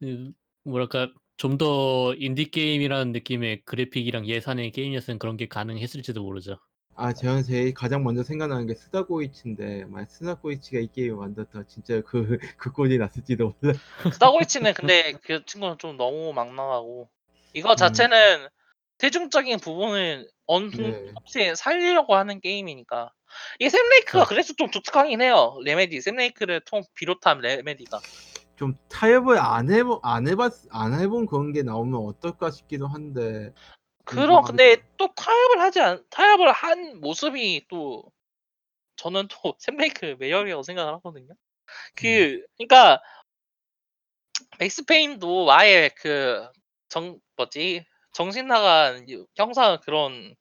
그 뭐랄까 좀 더 인디 게임이라는 느낌의 그래픽이랑 예산의 게임이었으면 그런 게 가능했을지도 모르죠. 아, 제가 제일 가장 먼저 생각나는 게 스다고이치인데, 만약 스다고이치가 이 게임을 만들었다 진짜 그, [laughs] 그 꼴이 났을지도 몰라. 스타고이치는 근데 그 친구는 좀 너무 막 나가고 음. 이거 자체는 대중적인 부분을 어느 네. 정도 살리려고 하는 게임이니까 이게 샘레이크가 그쵸. 그래서 좀 독특하긴 해요. 레메디 샘레이크를 통 비롯한 레메디가 좀 타협을 안 해보, 안 해봤, 안 해본 그런 게 나오면 어떨까 싶기도 한데. 그럼 음, 근데 또 타협을 하지 않 타협을 한 모습이 또 저는 또 [laughs] 샘레이크 매력이라고 생각을 하거든요. 그 그러니까 Max Payne도 아예 그 정 뭐지? 정신 나간 유- 형사 그런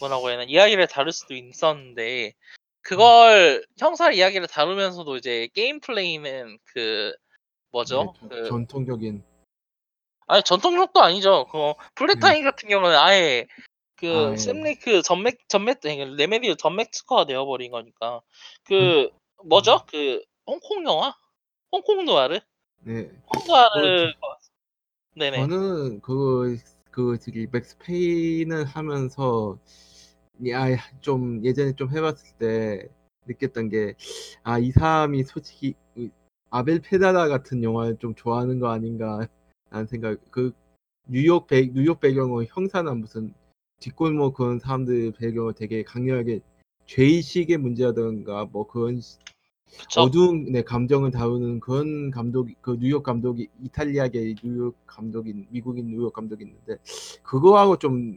뭐라고 해야 하나? 이야기를 다룰 수도 있었는데 그걸 형사 이야기를 다루면서도 이제 게임 플레이는 그 뭐죠? 네, 그 전통적인 아니 전통적도 아니죠. 그 bullet time 같은 경우는 아예 그 아, 예. 샘레이크 전매 전매 Remedy 전매 특허가 되어버린 거니까 그 뭐죠? 그 홍콩 영화? 홍콩 누아르? 네. 홍콩 누아르 네네. 저는 그, 그, 저기, Max Payne을 하면서, 야, 좀, 예전에 좀 해봤을 때 느꼈던 게, 아, 이 사람이 솔직히, 이 아벨 페다라 같은 영화를 좀 좋아하는 거 아닌가, 라는 생각, 그, 뉴욕 배, 뉴욕 배경은 형사나 무슨 뒷골목 그런 사람들 배경을 되게 강렬하게 죄의식의 문제라든가 뭐 그런 그쵸. 어두운 네, 감정을 다루는 그런 감독 그 뉴욕 감독이 이탈리아계 뉴욕 감독인 미국인 뉴욕 감독이 있는데 그거하고 좀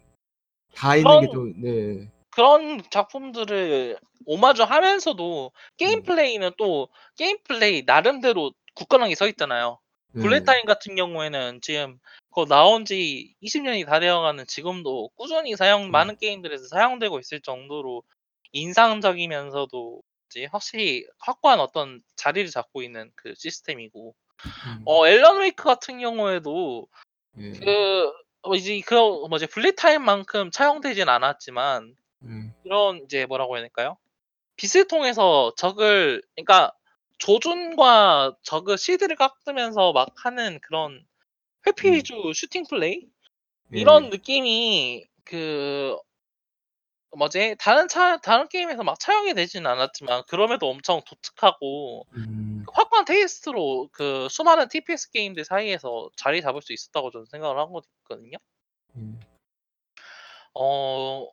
다 있는 게 좀 네. 그런 작품들을 오마주 하면서도 게임 음. 플레이는 또 게임 플레이 나름대로 굳건하게 서 있잖아요. 네. bullet time 같은 경우에는 지금 그거 나온 지 20년이 다 되어가는 지금도 꾸준히 사용 음. 많은 게임들에서 사용되고 있을 정도로 인상적이면서도 이제 확실히 확고한 어떤 자리를 잡고 있는 그 시스템이고 음. 어 Alan Wake 같은 경우에도 예. 그 어, 이제 그 뭐지 블랙타임만큼 차용되진 않았지만 예. 이런 이제 뭐라고 해야 될까요? 빛을 통해서 적을 그러니까 조준과 적을 실드를 깎으면서 막 하는 그런 회피 음. 슈팅 플레이 예. 이런 느낌이 그 뭐지 다른 차 다른 게임에서 막 차용이 되지는 않았지만 그럼에도 엄청 독특하고 음. 확고한 테이스트로 그 수많은 TPS 게임들 사이에서 자리 잡을 수 있었다고 저는 생각을 하거든요. 예. 어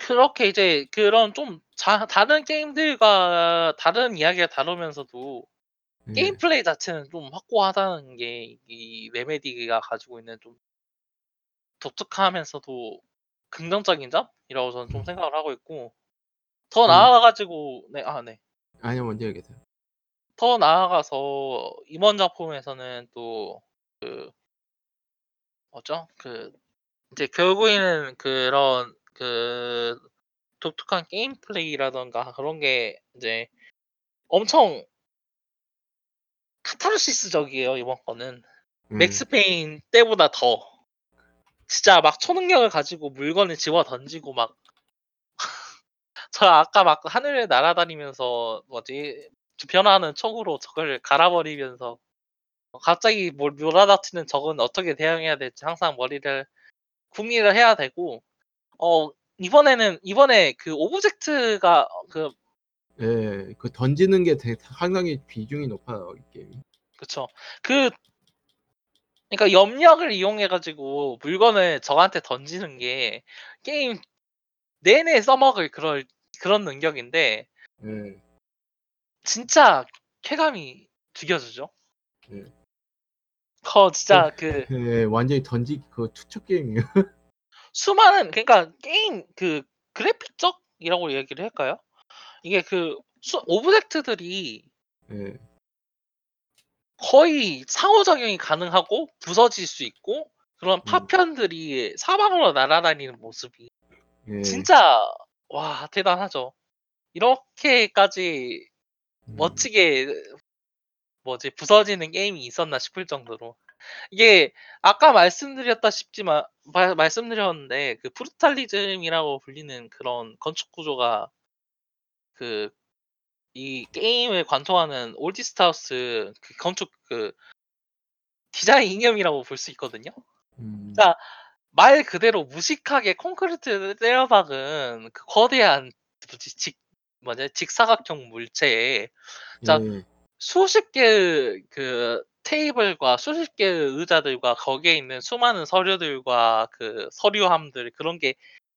그렇게 이제 그런 좀 자, 다른 게임들과 다른 이야기를 다루면서도 예. 게임 플레이 자체는 좀 확고하다는 게 이 레메디가 가지고 있는 좀 독특하면서도 긍정적인 점이라고 저는 좀 생각을 하고 있고 더 음. 나아가가지고 네, 아, 네. 아니요 먼저 얘기하세요. 더 나아가서 이번 작품에서는 또그 뭐죠? 그 이제 결국에는 그런 그 독특한 게임 플레이라던가 그런 게 이제 엄청 카타르시스적이에요 이번 거는. 예. 맥스페인 때보다 더. 진짜 막 초능력을 가지고 물건을 집어 던지고 막 [laughs] 저 아까 막 하늘을 날아다니면서 뭐지? 변화하는 총으로 적을 갈아버리면서 갑자기 뭘 몰아닥치는 적은 어떻게 대응해야 될지 항상 머리를 궁리를 해야 되고 어 이번에는 이번에 그 object가 그 예. 그 던지는 게 되게 상당히 비중이 높아요 이 게임이. 그쵸. 그 그러니까 염력을 이용해 가지고 물건을 적한테 던지는 게 게임 내내 써먹을 그럴 그런 능력인데 예. 진짜 쾌감이 죽여주죠. 예. 어 진짜 그 예. 완전히 던지 그 투척 게임이에요. [laughs] 수많은 그러니까 게임 그 그래픽적이라고 얘기를 할까요? 이게 그 수, object들이 예. 거의 상호작용이 가능하고 부서질 수 있고 그런 음. 파편들이 사방으로 날아다니는 모습이 예. 진짜 와 대단하죠. 이렇게까지 음. 멋지게 뭐지 부서지는 게임이 있었나 싶을 정도로 이게 아까 말씀드렸다 싶지만 말, 말씀드렸는데 그 brutalism이라고 불리는 그런 건축 구조가 그 이 게임을 관통하는 Oldest House 그 건축 그 디자인 이념이라고 볼 수 있거든요. 음. 자, 말 그대로 무식하게 콘크리트 때려박은 그 거대한 뭐지 직 뭐냐 직사각형 물체에 자, 예. 수십 개의 그 테이블과 수십 개의 의자들과 거기에 있는 수많은 서류들과 그 서류함들 그런 게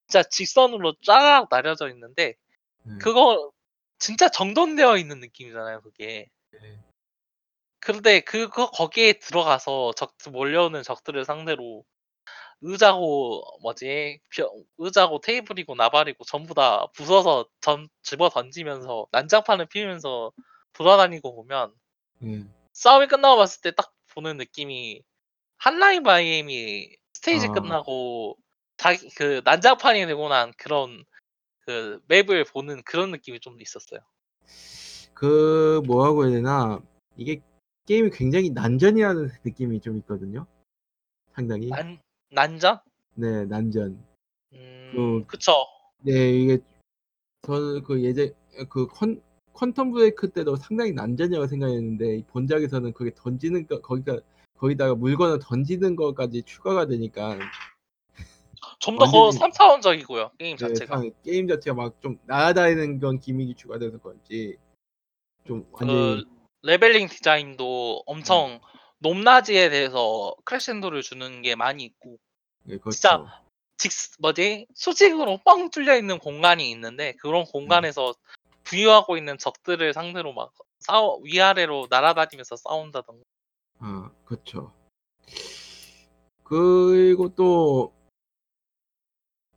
진짜 직선으로 쫙 나뉘어져 있는데 예. 그거 진짜 정돈되어 있는 느낌이잖아요, 그게. 네. 그런데 그거 거기에 들어가서 적 몰려오는 적들을 상대로 의자고 뭐지 벼- 의자고 테이블이고 나발이고 전부 다 부숴서 전 집어 던지면서 난장판을 피우면서 돌아다니고 보면 예. 싸움이 끝나고 봤을 때 딱 보는 느낌이 한라인 바이엠이 스테이지 아. 끝나고 자기 그 난장판이 되고 난 그런 그 맵을 보는 그런 느낌이 좀 있었어요. 그 뭐라고 해야 되나 이게 게임이 굉장히 난전이라는 [laughs] 느낌이 좀 있거든요. 상당히. 난 난전? 네, 난전. 음, 그- 그쵸. 네, 이게 저는 그 예전 그 컨, 퀀텀 브레이크 때도 상당히 난전이라고 생각했는데 이 본작에서는 그게 던지는 거 거기가 거기다가 물건을 던지는 것까지 추가가 되니까 좀 더 거 완전히- 3차원적이고요 게임 네, 자체가. 상- 게임 자체가 막 좀 날아다니는 건 gimmick이 추가돼서 그런지 좀 완전히 그 leveling 디자인도 엄청 높낮이에 대해서 크레셴도를 주는 게 많이 있고 예, 그렇죠. 진짜 직 뭐지 수직으로 뻥 뚫려 있는 공간이 있는데 그런 공간에서 부유하고 있는 적들을 상대로 막 싸워 위아래로 날아다니면서 싸운다던가 아, 그렇죠. 그리고 또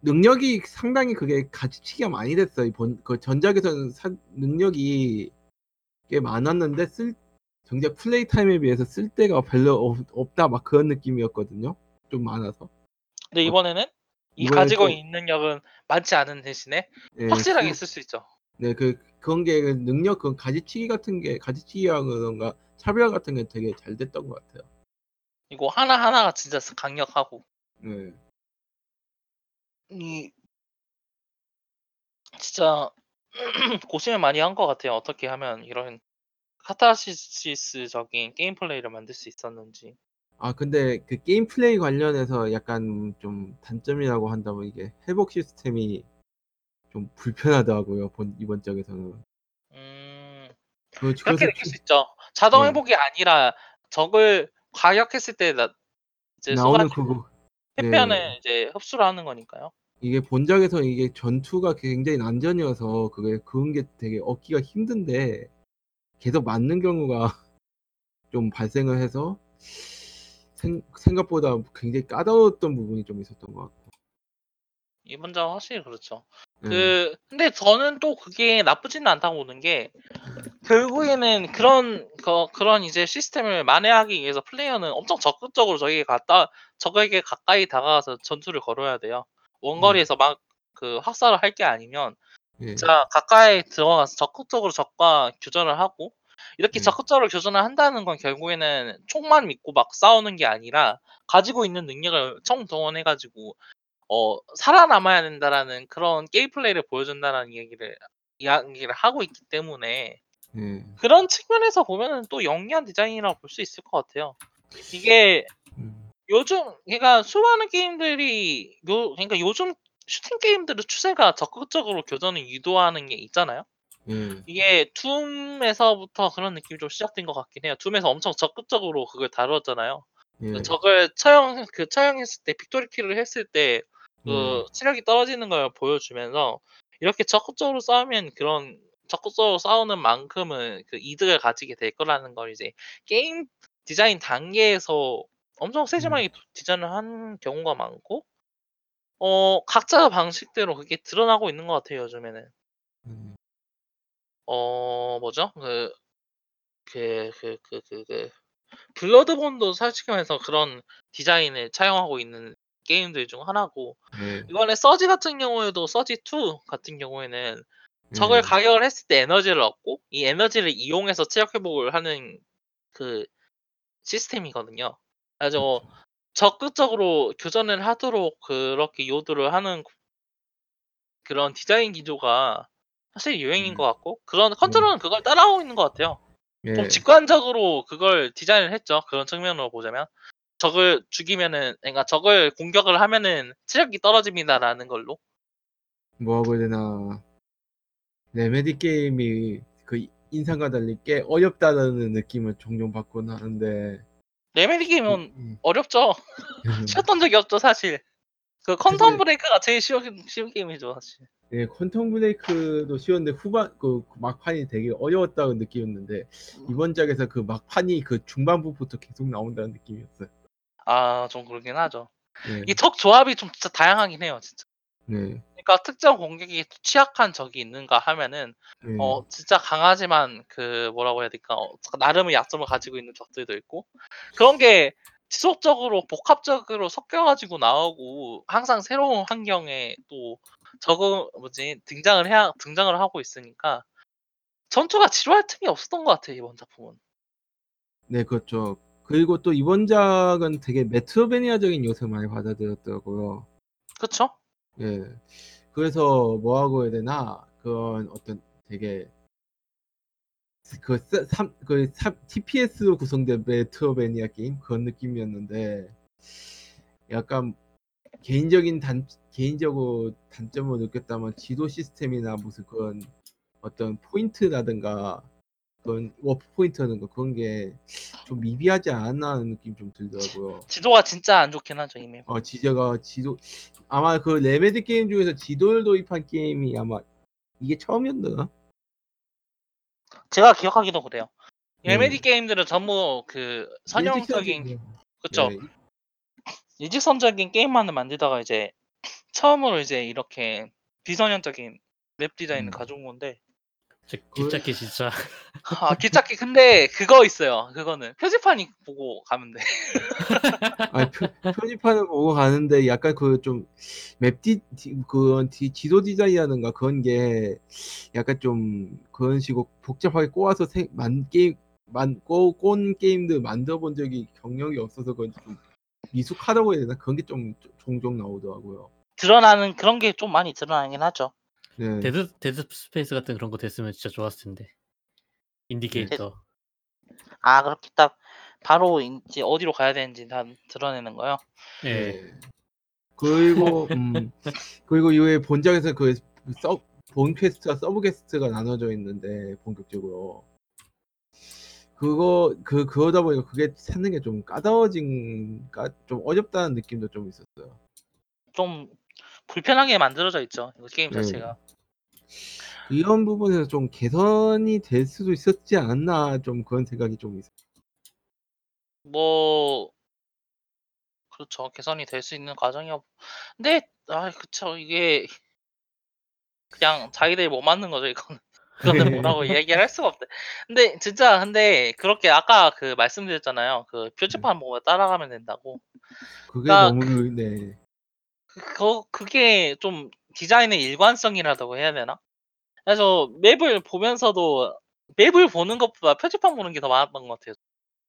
능력이 상당히 그게 가지치기가 많이 됐어요. 이 본, 그 전작에서는 사- 능력이 꽤 많았는데 쓸 정작 플레이 타임에 비해서 쓸 데가 별로 없, 없다 막 그런 느낌이었거든요. 좀 많아서. 근데 이번에는 이 가지고 또- 있는 능력은 많지 않은 대신에 예, 확실하게 쓸- 쓸수 있죠. 네, 그 그런 게그 능력 그 가지치기 같은 게 가지치기랑 그런가 차별 같은 게 되게 잘 됐던 것 같아요. 이거 하나 하나가 진짜 강력하고 네. 이 진짜 [clears throat] 고심을 많이 한 것 같아요. 어떻게 하면 이런 카타르시스적인 게임 플레이를 만들 수 있었는지. 아 근데 그 게임 플레이 관련해서 약간 좀 단점이라고 한다면 이게 회복 시스템이 좀 불편하더라고요. 본 이번 작에서는. 음, 그 그렇게 그래서 느낄 수 있죠. 자동 네. 회복이 아니라 적을 과격했을 때 나, 이제 나오는 그거 네. 해변을 이제 흡수를 하는 거니까요. 이게 본작에서 이게 전투가 굉장히 난전이어서 그게 그런 게 되게 얻기가 힘든데 계속 맞는 경우가 [laughs] 좀 발생을 해서 생, 생각보다 굉장히 까다로웠던 부분이 좀 있었던 것 같고. 이번 작 확실히 그렇죠. 네. 그 근데 저는 또 그게 나쁘지는 않다고 보는 게 결국에는 그런 그, 그런 이제 시스템을 만회하기 위해서 플레이어는 엄청 적극적으로 저에게 갔다 적에게 가까이 다가가서 전투를 걸어야 돼요. 원거리에서 막 그 학살을 할 게 아니면 예. 진짜 가까이 들어가서 적극적으로 적과 교전을 하고 이렇게 음. 적극적으로 교전을 한다는 건 결국에는 총만 믿고 막 싸우는 게 아니라 가지고 있는 능력을 총동원해가지고 어 살아남아야 된다라는 그런 게임 플레이를 보여준다라는 얘기를 이야기를 하고 있기 때문에 예. 그런 측면에서 보면은 또 영리한 디자인이라고 볼 수 있을 것 같아요. 이게 음. 요즘 그러니까 수많은 게임들이 요 그러니까 요즘 슈팅 게임들의 추세가 적극적으로 교전을 유도하는 게 있잖아요. 예. 이게 툼에서부터 그런 느낌이 좀 시작된 것 같긴 해요. 툼에서 엄청 적극적으로 그걸 다루었잖아요. 예. 그 적을 처형 그 처형했을 때 victory kill을 했을 때 그 예. 체력이 떨어지는 걸 보여주면서 이렇게 적극적으로 싸우면 그런 적극적으로 싸우는 만큼은 그 이득을 가지게 될 거라는 걸 이제 게임 디자인 단계에서 엄청 세심하게 디자인을 한 경우가 많고 어 각자 방식대로 그게 드러나고 있는 것 같아요 요즘에는 음. 어 뭐죠 그 그 그 그 그 그 블러드본도 솔직히 말해서 그런 디자인을 차용하고 있는 게임들 중 하나고 예. 이번에 서지 같은 경우에도 서지 2 같은 경우에는 적을 예. 가격을 했을 때 에너지를 얻고 이 에너지를 이용해서 체력 회복을 하는 그 시스템이거든요. 그래서 그렇죠. 적극적으로 교전을 하도록 그렇게 요도를 하는 그런 디자인 기조가 사실 유행인 음. 것 같고 그런 Control은 그걸 따라오고 있는 것 같아요. 좀 예. 직관적으로 그걸 디자인을 했죠. 그런 측면으로 보자면 적을 죽이면은 그러니까 적을 공격을 하면은 체력이 떨어집니다라는 걸로. 뭐라고 해야 되나 Remedy 게임이 그 인상과 달리 꽤 어렵다는 느낌을 종종 받곤 하는데 Remedy 게임은 음, 어렵죠. [laughs] 음. 쉬웠던 적이 없죠 사실. 그 컨텀 사실- 브레이크가 제일 쉬운, 쉬운 게임이죠 사실. 예, 퀀텀 브레이크도 쉬웠는데 후반 그 막판이 되게 어려웠다고 느끼었는데 이번 작에서 그 막판이 그 중반부부터 계속 나온다는 느낌이었어요. 아 좀 그러긴 하죠. 예, 이적 조합이 좀 진짜 다양하긴 해요 진짜. 네, 그러니까 특정 공격이 취약한 적이 있는가 하면은 예, 어 진짜 강하지만 그 뭐라고 해야 될까 어, 나름의 약점을 가지고 있는 적들도 있고 그런 게 지속적으로 복합적으로 섞여 가지고 나오고 항상 새로운 환경에 또 적응 뭐지 등장을 해야 등장을 하고 있으니까 전투가 지루할 틈이 없었던 것 같아요 이번 작품은. 네, 그렇죠. 그리고 또 이번 작은 되게 메트로베니아적인 요소를 많이 받아들였더라고요. 그쵸? 예. 그래서 뭐라고 해야 되나? 그런 어떤 되게 그, 세- 삼, 그 삼- TPS로 구성된 Metroidvania 게임 그런 느낌이었는데 약간 개인적인 단 개인적으로 단점을 느꼈다면 지도 시스템이나 무슨 그런 어떤 포인트라든가 그런 워프 포인트라든가 그런 게 좀 미비하지 않았나 하는 느낌 좀 들더라고요. 지도가 진짜 안 좋긴 하죠 이미. 어 지저가 지도 아마 그 레메디 게임 중에서 지도를 도입한 게임이 아마 이게 처음이었나? 제가 기억하기도 그래요. 네. 레메디 게임들은 전부 그 선형적인 그쵸 네, 일직선적인 게임만을 만들다가 이제 처음으로 이제 이렇게 비선형적인 맵 디자인을 음. 가져온 건데 저 그- 깁작기 진짜. [laughs] 아 기찻기 근데 그거 있어요. 그거는 표지판 이 보고 가면 돼. [laughs] 표, 표지판을 보고 가는데 약간 그 좀 map 디 디- 지도 디자인이라든가 그런 게 약간 좀 그런 식으로 복잡하게 꼬아서 생, 만 게임 만꼬꼰 게임들 만들어 본 적이 경력이 없어서 그런지 좀 미숙하다고 해야 되나? 그런 게 좀 종종 나오더라고요. 드러나는 그런 게 좀 많이 드러나긴 하죠 네. 데드 데드 스페이스 같은 그런 거 됐으면 진짜 좋았을 텐데 네. indicator 아 그렇게 딱 바로 이제 어디로 가야 되는지 다 드러내는 거요 예 네. 그리고 음 [laughs] 그리고 이후에 본작에서 그서본 퀘스트와 서브 퀘스트가 나눠져 있는데 본격적으로 그거 그 그러다 보니까 그게 찾는 게 좀 까다워진 까, 좀 어렵다는 느낌도 좀 있었어요. 좀 불편하게 만들어져 있죠 이거 게임 네. 자체가. 이런 부분에서 좀 개선이 될 수도 있었지 않나 좀 그런 생각이 좀 있어요. 뭐 그렇죠. 개선이 될 수 있는 과정이 없 근데 아 그쵸. 이게 그냥 자기들이 못 맞는 거죠 이거는. [laughs] 그거는 뭐라고 얘기를 할 수가 없대. 근데 진짜 근데 그렇게 아까 그 말씀드렸잖아요. 그 표지판 보고 따라가면 된다고. 그게 그러니까 너무 네. 그 그거 그게 좀 디자인의 일관성이라고 해야 되나? 그래서 맵을 보면서도 map을 보는 것보다 표지판 보는 게 더 많았던 것 같아요.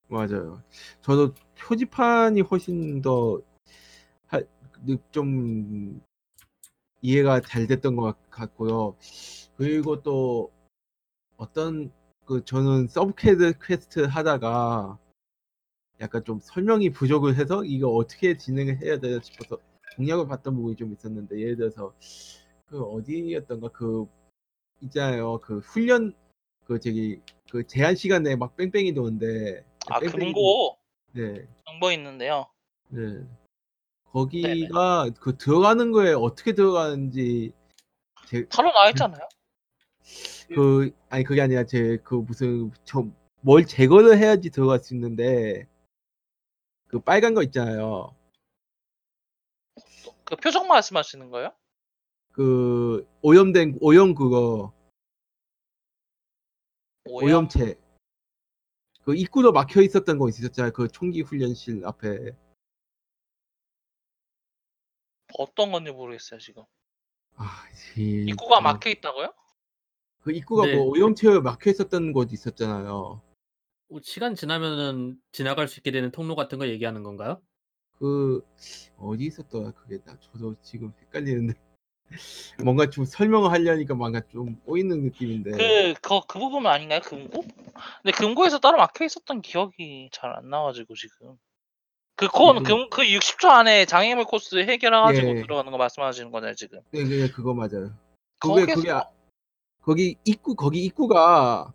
맞아요. 저도 표지판이 훨씬 더좀 이해가 잘 됐던 것 같- 같고요. 그리고 또 어떤 그 저는 sub que- quest 하다가 약간 좀 설명이 부족을 해서 이거 어떻게 진행을 해야 되나 싶어서 공략을 봤던 부분이 좀 있었는데 예를 들어서 그 어디였던가 그 있잖아요 그 훈련 그 저기 그 제한 시간에 막 뺑뺑이 도는데 아 뺑뺑이 금고 네, 정보 있는데요. 네. 거기가 그 들어가는 거에 어떻게 들어가는지 제, 바로 나와 있잖아요. 그 아니 그게 아니라 제 그 무슨 저 뭘 제거를 해야지 들어갈 수 있는데 그 빨간 거 있잖아요. 그 표정 말씀하시는 거예요? 그 오염된 오염 그거 오염? 오염체 그 입구도 막혀 있었던 거 있었잖아요. 그 총기 훈련실 앞에 어떤 건지 모르겠어요 지금. 아, 이- 입구가 그- 막혀 있다고요? 그 입구가 네. 뭐 오염체 막혀 있었던 곳 있었잖아요. 뭐 시간 지나면은 지나갈 수 있게 되는 통로 같은 거 얘기하는 건가요? 그 어디 있었더라 그게 나 저도 지금 헷갈리는데 [laughs] 뭔가 좀 설명을 하려니까 뭔가 좀 꼬이는 느낌인데 그그 그 부분 아닌가요? 금고? 근데 금고에서 따로 막혀 있었던 기억이 잘 안 나가지고 지금. 그 콘, 음. 금, 그 60초 안에 장애물 코스 해결해가지고 예. 들어가는 거 말씀하시는 거잖아요 지금. 네, 네, 그거 맞아요. 그게 거기에서 그게 아- 거기 입구 거기 입구가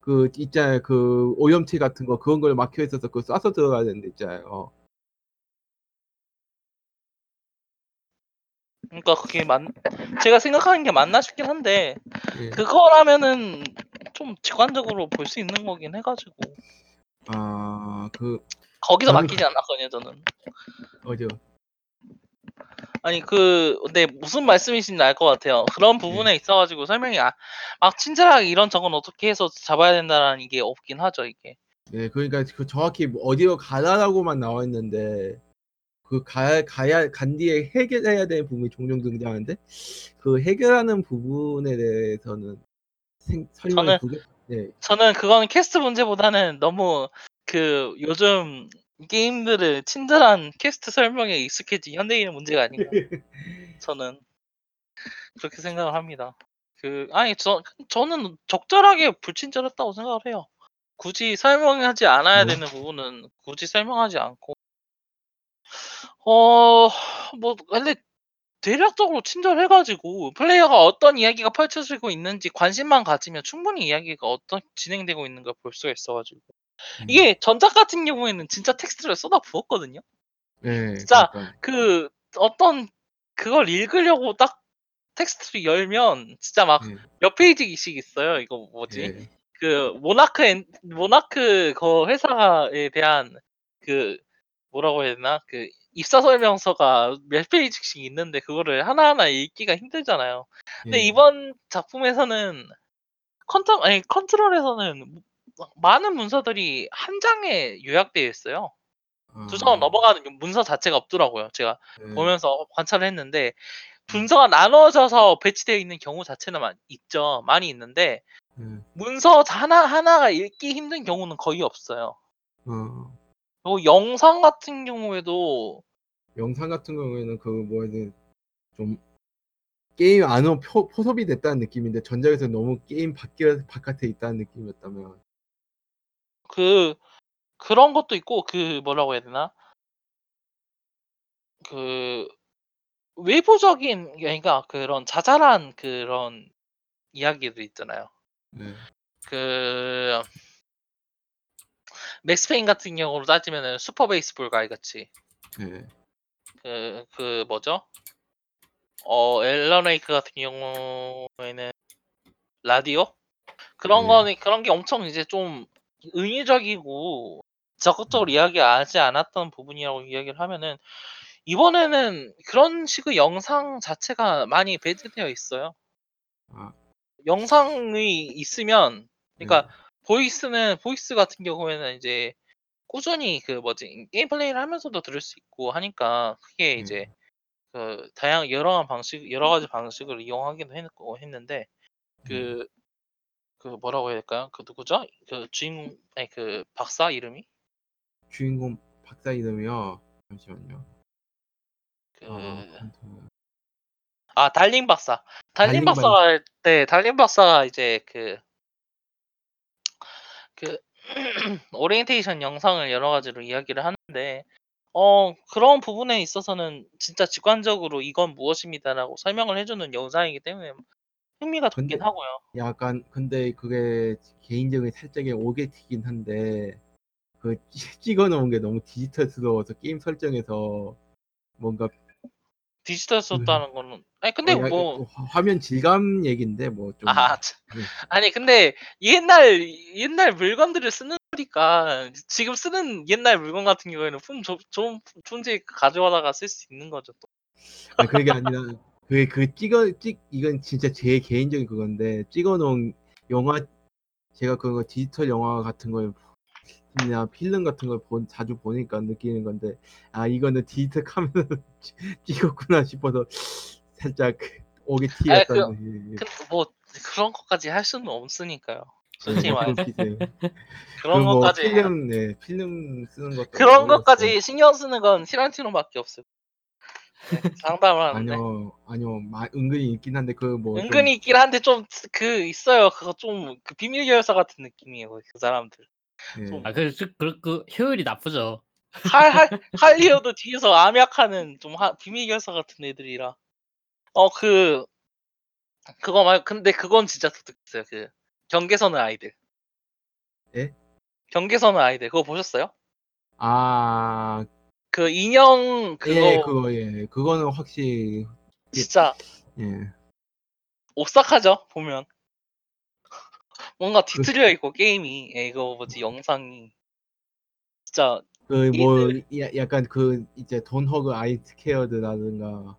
그 있잖아요 그 오염체 같은 거 그런 걸 막혀 있어서 그거 쏴서 들어가야 되는데 있잖아요. 그러니까 그게 맞 제가 생각하는 게 맞나 싶긴 한데 예. 그거라면은 좀 직관적으로 볼 수 있는 거긴 해가지고 아그 거기서 저는 맡기지 않았거든요 저는. 어죠. 아니 그 근데 무슨 말씀이신지 알 것 같아요. 그런 부분에 있어가지고 설명이 아, 막 친절하게 이런 저건 어떻게 해서 잡아야 된다라는 게 없긴 하죠 이게. 네, 그러니까 그 정확히 뭐 어디로 가라라고만 나와 있는데 그 가, 가야 간 뒤에 해결해야 되는 부분이 종종 등장하는데 그 해결하는 부분에 대해서는 생, 설명이 저는- 부족. 네, 저는 그건 캐스트 문제보다는 너무 그 요즘 게임들을 친절한 캐스트 설명에 익숙해진 현대인의 문제가 아닌가. [laughs] 저는 그렇게 생각을 합니다. 그 아니 저 저는 적절하게 불친절했다고 생각을 해요. 굳이 설명하지 않아야 네. 되는 부분은 굳이 설명하지 않고 어 뭐 근데 대략적으로 친절해가지고 플레이어가 어떤 이야기가 펼쳐지고 있는지 관심만 가지면 충분히 이야기가 어떤 진행되고 있는 걸볼 수가 있어가지고 음. 이게 전작 같은 경우에는 진짜 텍스트를 쏟아 부었거든요. 네, 진짜 그러니까, 그 어떤 그걸 읽으려고 딱 텍스트를 열면 진짜 막 네, 몇 페이지씩 있어요. 이거 뭐지? 네, 그 모나크 엔, 모나크 그 회사에 대한 그 뭐라고 해야 되나 그 입사 설명서가 몇 페이지씩 있는데 그거를 하나하나 읽기가 힘들잖아요. 근데 예. 이번 작품에서는 컨트 아니 컨트롤에서는 많은 문서들이 한 장에 요약되어 있어요. 두장 아, 넘어가는 문서 자체가 없더라고요. 제가 네, 보면서 관찰을 했는데 문서가 나눠져서 배치되어 있는 경우 자체는 많- 있죠. 많이 있는데 네, 문서 하나 하나가 읽기 힘든 경우는 거의 없어요. 어, 그리고 영상 같은 경우에도 영상 같은 경우에는 그 뭐든 좀 게임 안으로 표, 포섭이 됐다는 느낌인데 전작에서 너무 게임 밖에 바깥에 있다는 느낌이었다면. 그 그런 것도 있고 그 뭐라고 해야 되나? 그 외부적인 그러니까 그런 자잘한 그런 이야기들 있잖아요. 네, 그 맥스페인 같은 경우로 따지면은 슈퍼 베이스볼 가이 같이 네, 그, 그 뭐죠? 어 앨런 웨이크 같은 경우에는 라디오 그런 네. 거는 그런 게 엄청 이제 좀 은유적이고 적극적으로 음. 이야기하지 않았던 부분이라고 이야기를 하면은 이번에는 그런 식의 영상 자체가 많이 배제되어 있어요. 아, 영상이 있으면 그러니까 네, voice는 voice 같은 경우에는 이제 꾸준히 그 뭐지 게임 플레이를 하면서도 들을 수 있고 하니까 네. 이제 그 다양 여러 방식 여러 가지 방식을 이용하기도 했고 했는데 그그 뭐라고 해야 될까요? 그 누구죠? 그 주인공 아니 그 박사 이름이 주인공 박사 이름이요. 잠시만요. 그 아, 아 달링 박사. 달링 달링 박사가 할때 달링 박사가 이제 그그 오리엔테이션 영상을 여러 가지로 이야기를 하는데 어 그런 부분에 있어서는 진짜 직관적으로 이건 무엇입니다라고 설명을 해주는 영상이기 때문에 흥미가 돋긴 근데- 하고요. 약간 근데 그게 개인적인 살짝의 옥에 티긴 한데 그 찍- [laughs] 찍어놓은 게 너무 디지털스러워서 게임 설정에서 뭔가 디지털 썼다는 거는 아니 근데 어, 야- 뭐 화- 화면 질감 얘긴데 뭐 좀 아, 참. 네. 아니 근데 옛날 옛날 물건들을 쓰는 거니까 지금 쓰는 옛날 물건 같은 경우에는 품 조- 좋은 품질 가져다가 쓸 수 있는 거죠. 또. 아, 그게 아니라 그게 그 찍어 찍 이건 진짜 제 개인적인 그건데 찍어놓은 영화 제가 그거 디지털 영화 같은 걸나 필름 같은 걸 본, 자주 보니까 느끼는 건데 아 이거는 디지털 카메라로 [laughs] 찍- 찍었구나 싶어서 살짝 오게 티였다는 예, 근데 뭐 그런 것까지 할 수는 없으니까요. 솔직히 예, 말해 그렇기 그런 뭐 것까지 필름 네 필름 쓰는 것도 그런. 것까지 신경 쓰는 건 티란티노밖에 없어요. 네, 장담을 하는데 아니요 아니요 마- 은근히 있긴 한데 그뭐 은근히 있긴 한데 좀 그 있어요. 그거 좀 그 비밀 결사 같은 느낌이에요. 그 사람들. 좀- 아, 그, 그, 그, 그 효율이 나쁘죠. 할, 할, 할리우드 뒤에서 암약하는 좀 하, 비밀 결사 같은 애들이라. 어, 그, 그거 말, 근데 그건 진짜 독특했어요. 그, 경계선의 아이들. 예? 경계선의 아이들. 그거 보셨어요? 아 그 인형, 그거, 예, 그거 예 그거는 확실히 진짜 예 오싹하죠? 보면. [laughs] 뭔가 뒤틀려 있고, 게임이. 예, 이거 뭐지, 영상이. 진짜, 그뭐 약간 그 이제 돈 허그 아이 스케어드라든가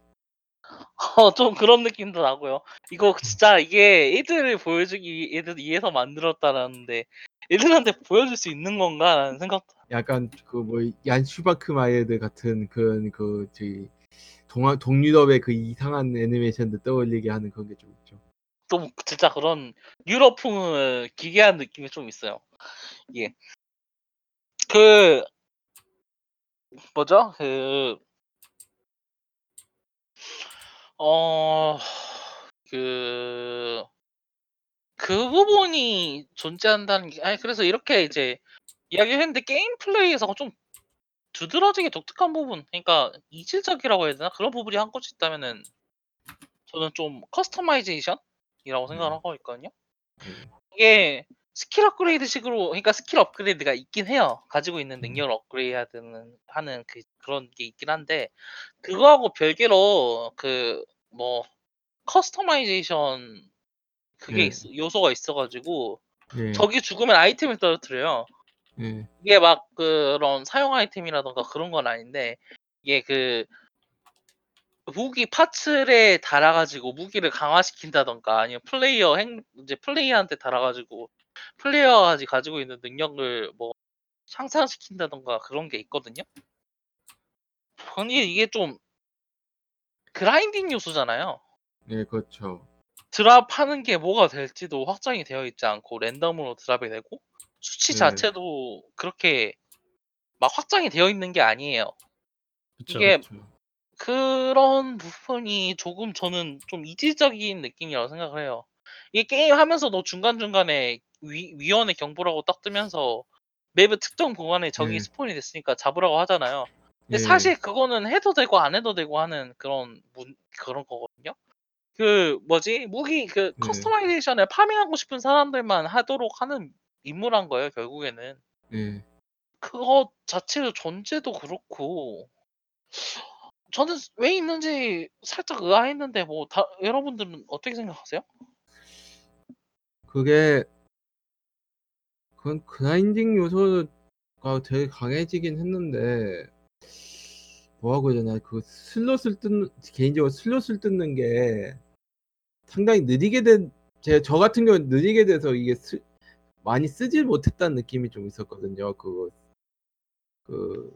[laughs] 어, 좀 그런 느낌도 나고요. 이거 진짜 이게 애들을 보여주기, 위- 애들 위해서 만들었다라는데, 얘들한테 보여줄 수 있는 건가라는 생각. 약간 그 뭐 얀 슈반크마이어 같은 그런 그 저기 동아 동유럽의 그 이상한 애니메이션들 떠올리게 하는 그런 게 좀 있죠. 또 진짜 그런 유럽풍을 기괴한 느낌이 좀 있어요. 이게 그 뭐죠? 그 어, 그, 그 부분이 존재한다는 게, 아니, 그래서 이렇게 이제 이야기를 했는데 게임 플레이에서 좀 두드러지게 독특한 부분, 그러니까 이질적이라고 해야 되나? 그런 부분이 한 곳이 있다면은 저는 좀 customization이라고 생각을 음. 하고 있거든요. 음. 이게 스킬 업그레이드 식으로, 그러니까 스킬 업그레이드가 있긴 해요. 가지고 있는 음. 능력을 업그레이드하는 하는 그 그런 게 있긴 한데 그거하고 별개로 그 뭐 customization 그게 예. 있- 요소가 있어가지고 예. 적이 죽으면 아이템을 떨어뜨려요. 예. 이게 막 그런 사용 아이템이라던가 그런 건 아닌데 이게 그 무기 파츠에 달아가지고 무기를 강화시킨다던가 아니면 플레이어 행 이제 플레이어한테 달아가지고 플레이어가 가지고 있는 능력을 뭐 향상시킨다던가 그런 게 있거든요. 아니 이게 좀 grinding 요소잖아요. 예, 그렇죠. drop하는 게 뭐가 될지도 확정이 되어 있지 않고 랜덤으로 drop이 되고 수치 네. 자체도 그렇게 막 확정이 되어 있는 게 아니에요. 그쵸. 이게 그렇죠. 그런 부분이 조금 저는 좀 이질적인 느낌이라고 생각을 해요. 이게 게임 하면서도 중간중간에 위, 위원회 경보라고 딱 뜨면서 map의 특정 구간에 적이 네. spawn이 됐으니까 잡으라고 하잖아요. 근데 예. 사실 그거는 해도 되고 안 해도 되고 하는 그런 문, 그런 거거든요. 그 뭐지 무기 그 네. customization을 farming하고 싶은 사람들만 하도록 하는 임무란 거예요 결국에는. 예. 그거 자체의 존재도 그렇고 저는 왜 있는지 살짝 의아했는데 뭐 다 여러분들은 어떻게 생각하세요? 그게 그건 grinding 요소가 되게 강해지긴 했는데 뭐하고 해야 되나 그 슬롯을 뜯는 개인적으로 슬롯을 뜯는 게 상당히 느리게 된제저 같은 경우는 느리게 돼서 이게 쓰, 많이 쓰질 못했다는 느낌이 좀 있었거든요. 그그총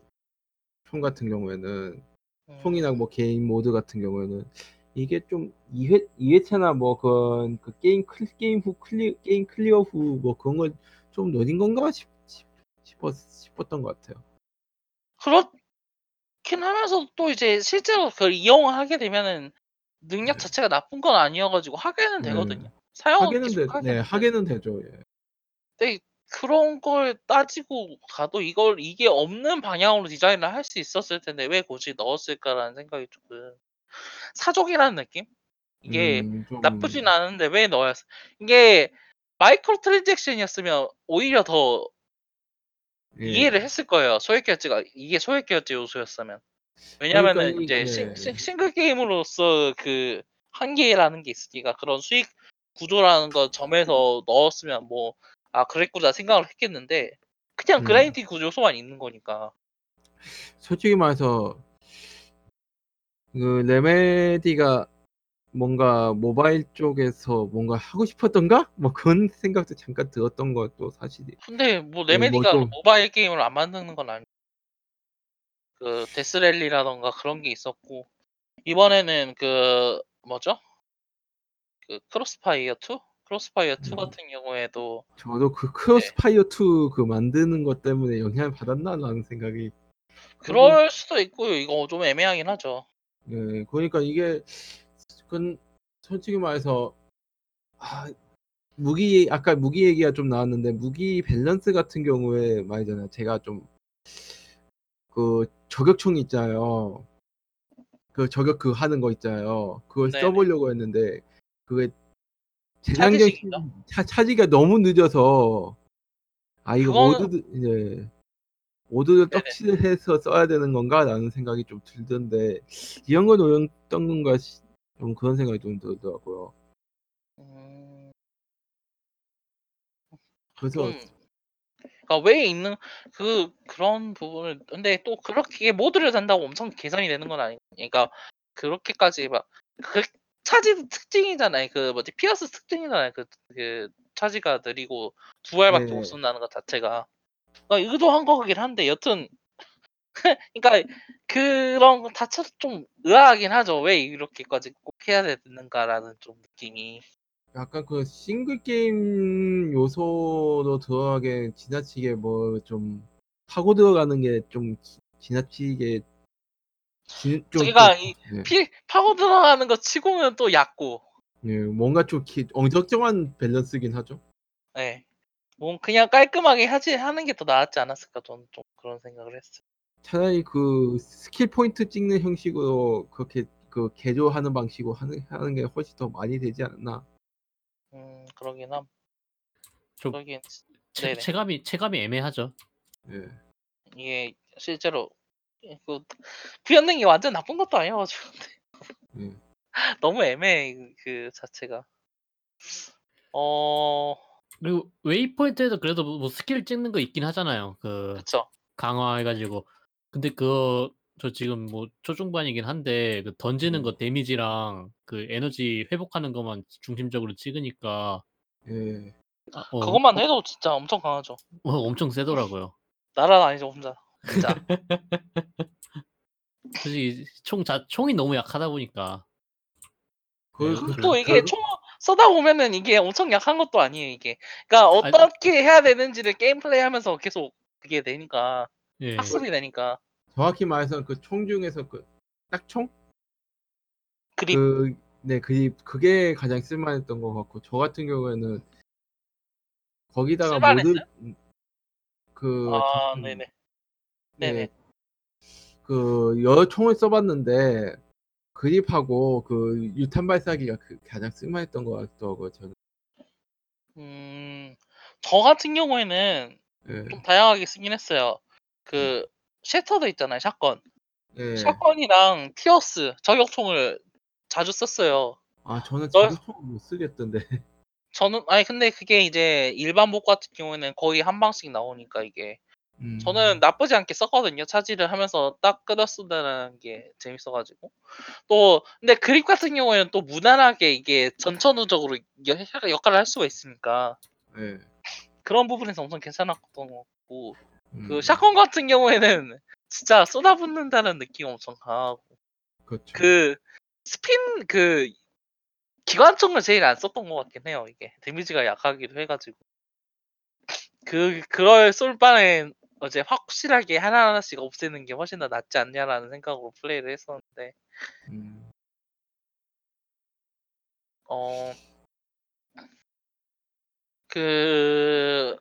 같은 경우에는. 음, 총이나 뭐 개인 mod 같은 경우에는 이게 좀 2회 2회차나 뭐 그런 그 게임 클 게임 후 클리 게임 클리어 후 뭐 그런 걸 좀 노린 건가 싶, 싶, 싶었, 싶었 던 것 같아요. 그렇긴 하면서 또 이제 실제로 그걸 이용을 하게 되면은 능력 네. 자체가 나쁜 건 아니어가지고 하게는 네. 되거든요. 사용은 하게는 계속 돼, 하게 네, 하게는 되죠. 예. 근데 그런 걸 따지고 가도 이걸 이게 없는 방향으로 디자인을 할 수 있었을 텐데 왜 굳이 넣었을까라는 생각이 조금 사족이라는 느낌? 이게 음, 좀 나쁘진 않은데 왜 했어? 이게 microtransaction이었으면 오히려 더 예. 이해를 했을 거예요. 소액 결제가 이게 소액 결제 요소였으면. 왜냐면은 그러니까 이- 이제 예. 싱, 싱, 싱글 게임으로서 그 한계라는 게 있으니까 그런 수익 구조라는 거 점에서 넣었으면 뭐 아 그랬구나 생각을 했겠는데 그냥 음. grinding 구조 요소만 있는 거니까. 솔직히 말해서 그 레메디가 뭔가 모바일 쪽에서 뭔가 하고 싶었던가? 뭐 그런 생각도 잠깐 들었던 것도 사실이. 근데 뭐 네, 뭐 레메디가 좀- 모바일 게임을 안 만드는 건 아니. 그 데스랠리라던가 그런 게 있었고 이번에는 그 뭐죠? 그 크로스파이어 2? 크로스파이어 2 음. 같은 경우에도 저도 그 크로스파이어 2 그 만드는 것 때문에 영향을 받았나라는 생각이. 그럴 수도 있고요. 이거 좀 애매하긴 하죠. 예, 그러니까 이게 그 솔직히 말해서 아, 무기 아까 무기 얘기가 좀 나왔는데 무기 밸런스 같은 경우에 말이잖아요. 제가 좀 그 저격총 있잖아요. 그 저격 그 하는 거 있잖아요. 그걸 네네. 써보려고 했는데 그게 재장전 차지가 너무 늦어서 아 이거 그거는- 모두 이제 모두를 네네. 떡칠을 해서 써야 되는 건가라는 생각이 좀 들던데 이런 거 노렸던 건가 시- 좀 그런 생각이 좀 들더라고요. 음, 그래서 좀 그러니까 왜 있는 그 그런 부분을 근데 또 그렇게 모드를 단다고 엄청 개선이 되는 건 아니고 그러니까 그렇게까지 막그 차지 특징이잖아요. 그 뭐지 피어스 특징이잖아요. 그, 그 차지가 느리고 두 알밖에 네. 못 쓴다는 것 자체가 그러니까 의도한 거긴 한데 여튼 [laughs] 그러니까 그런 거 자체도 좀 의아하긴 하죠. 왜 이렇게까지 꼭 해야 되는가라는 좀 느낌이. 약간 그 싱글 게임 요소로 들어가게 지나치게 뭐 좀 파고 들어가는 게 좀 지나치게 지, 좀, 제가 좀- 이 네. 피, 파고 들어가는 거 치고는 또 얕고, 네, 뭔가 좀 기, 어적정한 밸런스긴 하죠. 예. 뭐 그냥 깔끔하게 하지 하는 게 더 나았지 않았을까 저는 좀 그런 생각을 했어요. 차라리 그 스킬 포인트 찍는 형식으로 그렇게 그 개조하는 방식으로 하는 하는 게 훨씬 더 많이 되지 않나. 음 그러긴 함. 좀 그러긴 체, 네네. 체감이 체감이 애매하죠. 예. 이게 실제로 그 구현능이 완전 나쁜 것도 아니어가지고 예. [laughs] 너무 애매해 그- 그 자체가. 어 그리고 waypoint에도 그래도 뭐, 뭐 스킬 찍는 거 있긴 하잖아요. 그 그쵸. 강화해가지고. 근데 그거 저 지금 뭐 초중반이긴 한데 그 던지는 음. 거 데미지랑 그 에너지 회복하는 것만 중심적으로 찍으니까 예. 아, 어, 그것만 해도 진짜 엄청 강하죠. 어, 엄청 세더라고요. 나라 아니죠 혼자. 진짜. 솔직히 [laughs] 총 자, 총이 너무 약하다 보니까 그, 네, 그, 또 그- 이게 총 써다 보면은 이게 엄청 약한 것도 아니에요 이게. 그러니까 아니- 어떻게 해야 되는지를 게임 플레이하면서 계속 그게 되니까 예. 학습이 되니까 정확히 말해서 그총 중에서 그 딱총 그립 그, 네, 그, 그게 가장 쓸만했던 것 같고, 저 같은 경우에는, 거기다가 모드, 쓸만했어요? 그, 아 저- 네네. 네, 네 네. 그, 여러 총을 써봤는데, 그립하고 그 유탄 발사기가 그 가장 쓸만했던 것 같더라고요, 저는. 음 저 같은 경우에는 예, 좀 다양하게 쓰긴 했어요. 그 셔터도 있잖아요 샷건. 예. 샷건이랑 티어스 저격총을 자주 썼어요. 아, 저는 너- 자주총 못 쓰겠던데. [laughs] 저는 아니 근데 그게 이제 일반 복 같은 경우에는 거의 한 방씩 나오니까 이게 음, 저는 나쁘지 않게 썼거든요. 차지를 하면서 딱 끌어 쓴다는 게 재밌어가지고. 또 근데 그립 같은 경우에는 또 무난하게 이게 전천후적으로 여- 역할을 할 수가 있으니까 예. 그런 부분에서 엄청 괜찮았던 것 같고 음, 그 샷건 같은 경우에는 [laughs] 진짜 쏟아붓는다는 느낌 엄청 강하고. 그렇죠. 그 스핀 그 기관총을 제일 안 썼던 것 같긴 해요. 이게. 데미지가 약하기도 해가지고. 그 그걸 쏠 바엔 어제 확실하게 하나 하나씩 없애는 게 훨씬 더 낫지 않냐라는 생각으로 플레이를 했었는데. 음, 어. 그,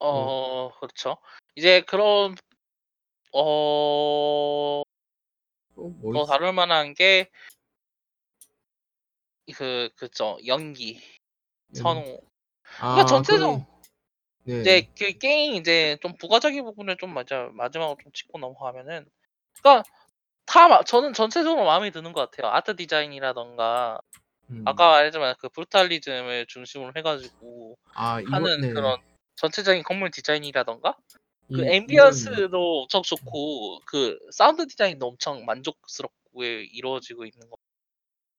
어, 그렇죠. 이제 그런, 어, 또 뭐 더 있... 다룰 만한 게, 그, 그죠. 연기, 선호. 아, 그러니까 전체적으로, 그, 네. 이제 그 게임 이제 좀 부가적인 부분을 좀 맞아, 마지막으로 좀 짚고 넘어가면은, 그니까, 다, 마- 저는 전체적으로 마음에 드는 것 같아요. 아트 디자인이라던가, 음. 아까 말했지만 그 브루탈리즘을 중심으로 해가지고 아, 이거, 하는 네. 그런 전체적인 건물 디자인이라던가, 그 이- 이거는- ambience도 엄청 좋고 그 사운드 디자인도 엄청 만족스럽게 이루어지고 있는 거.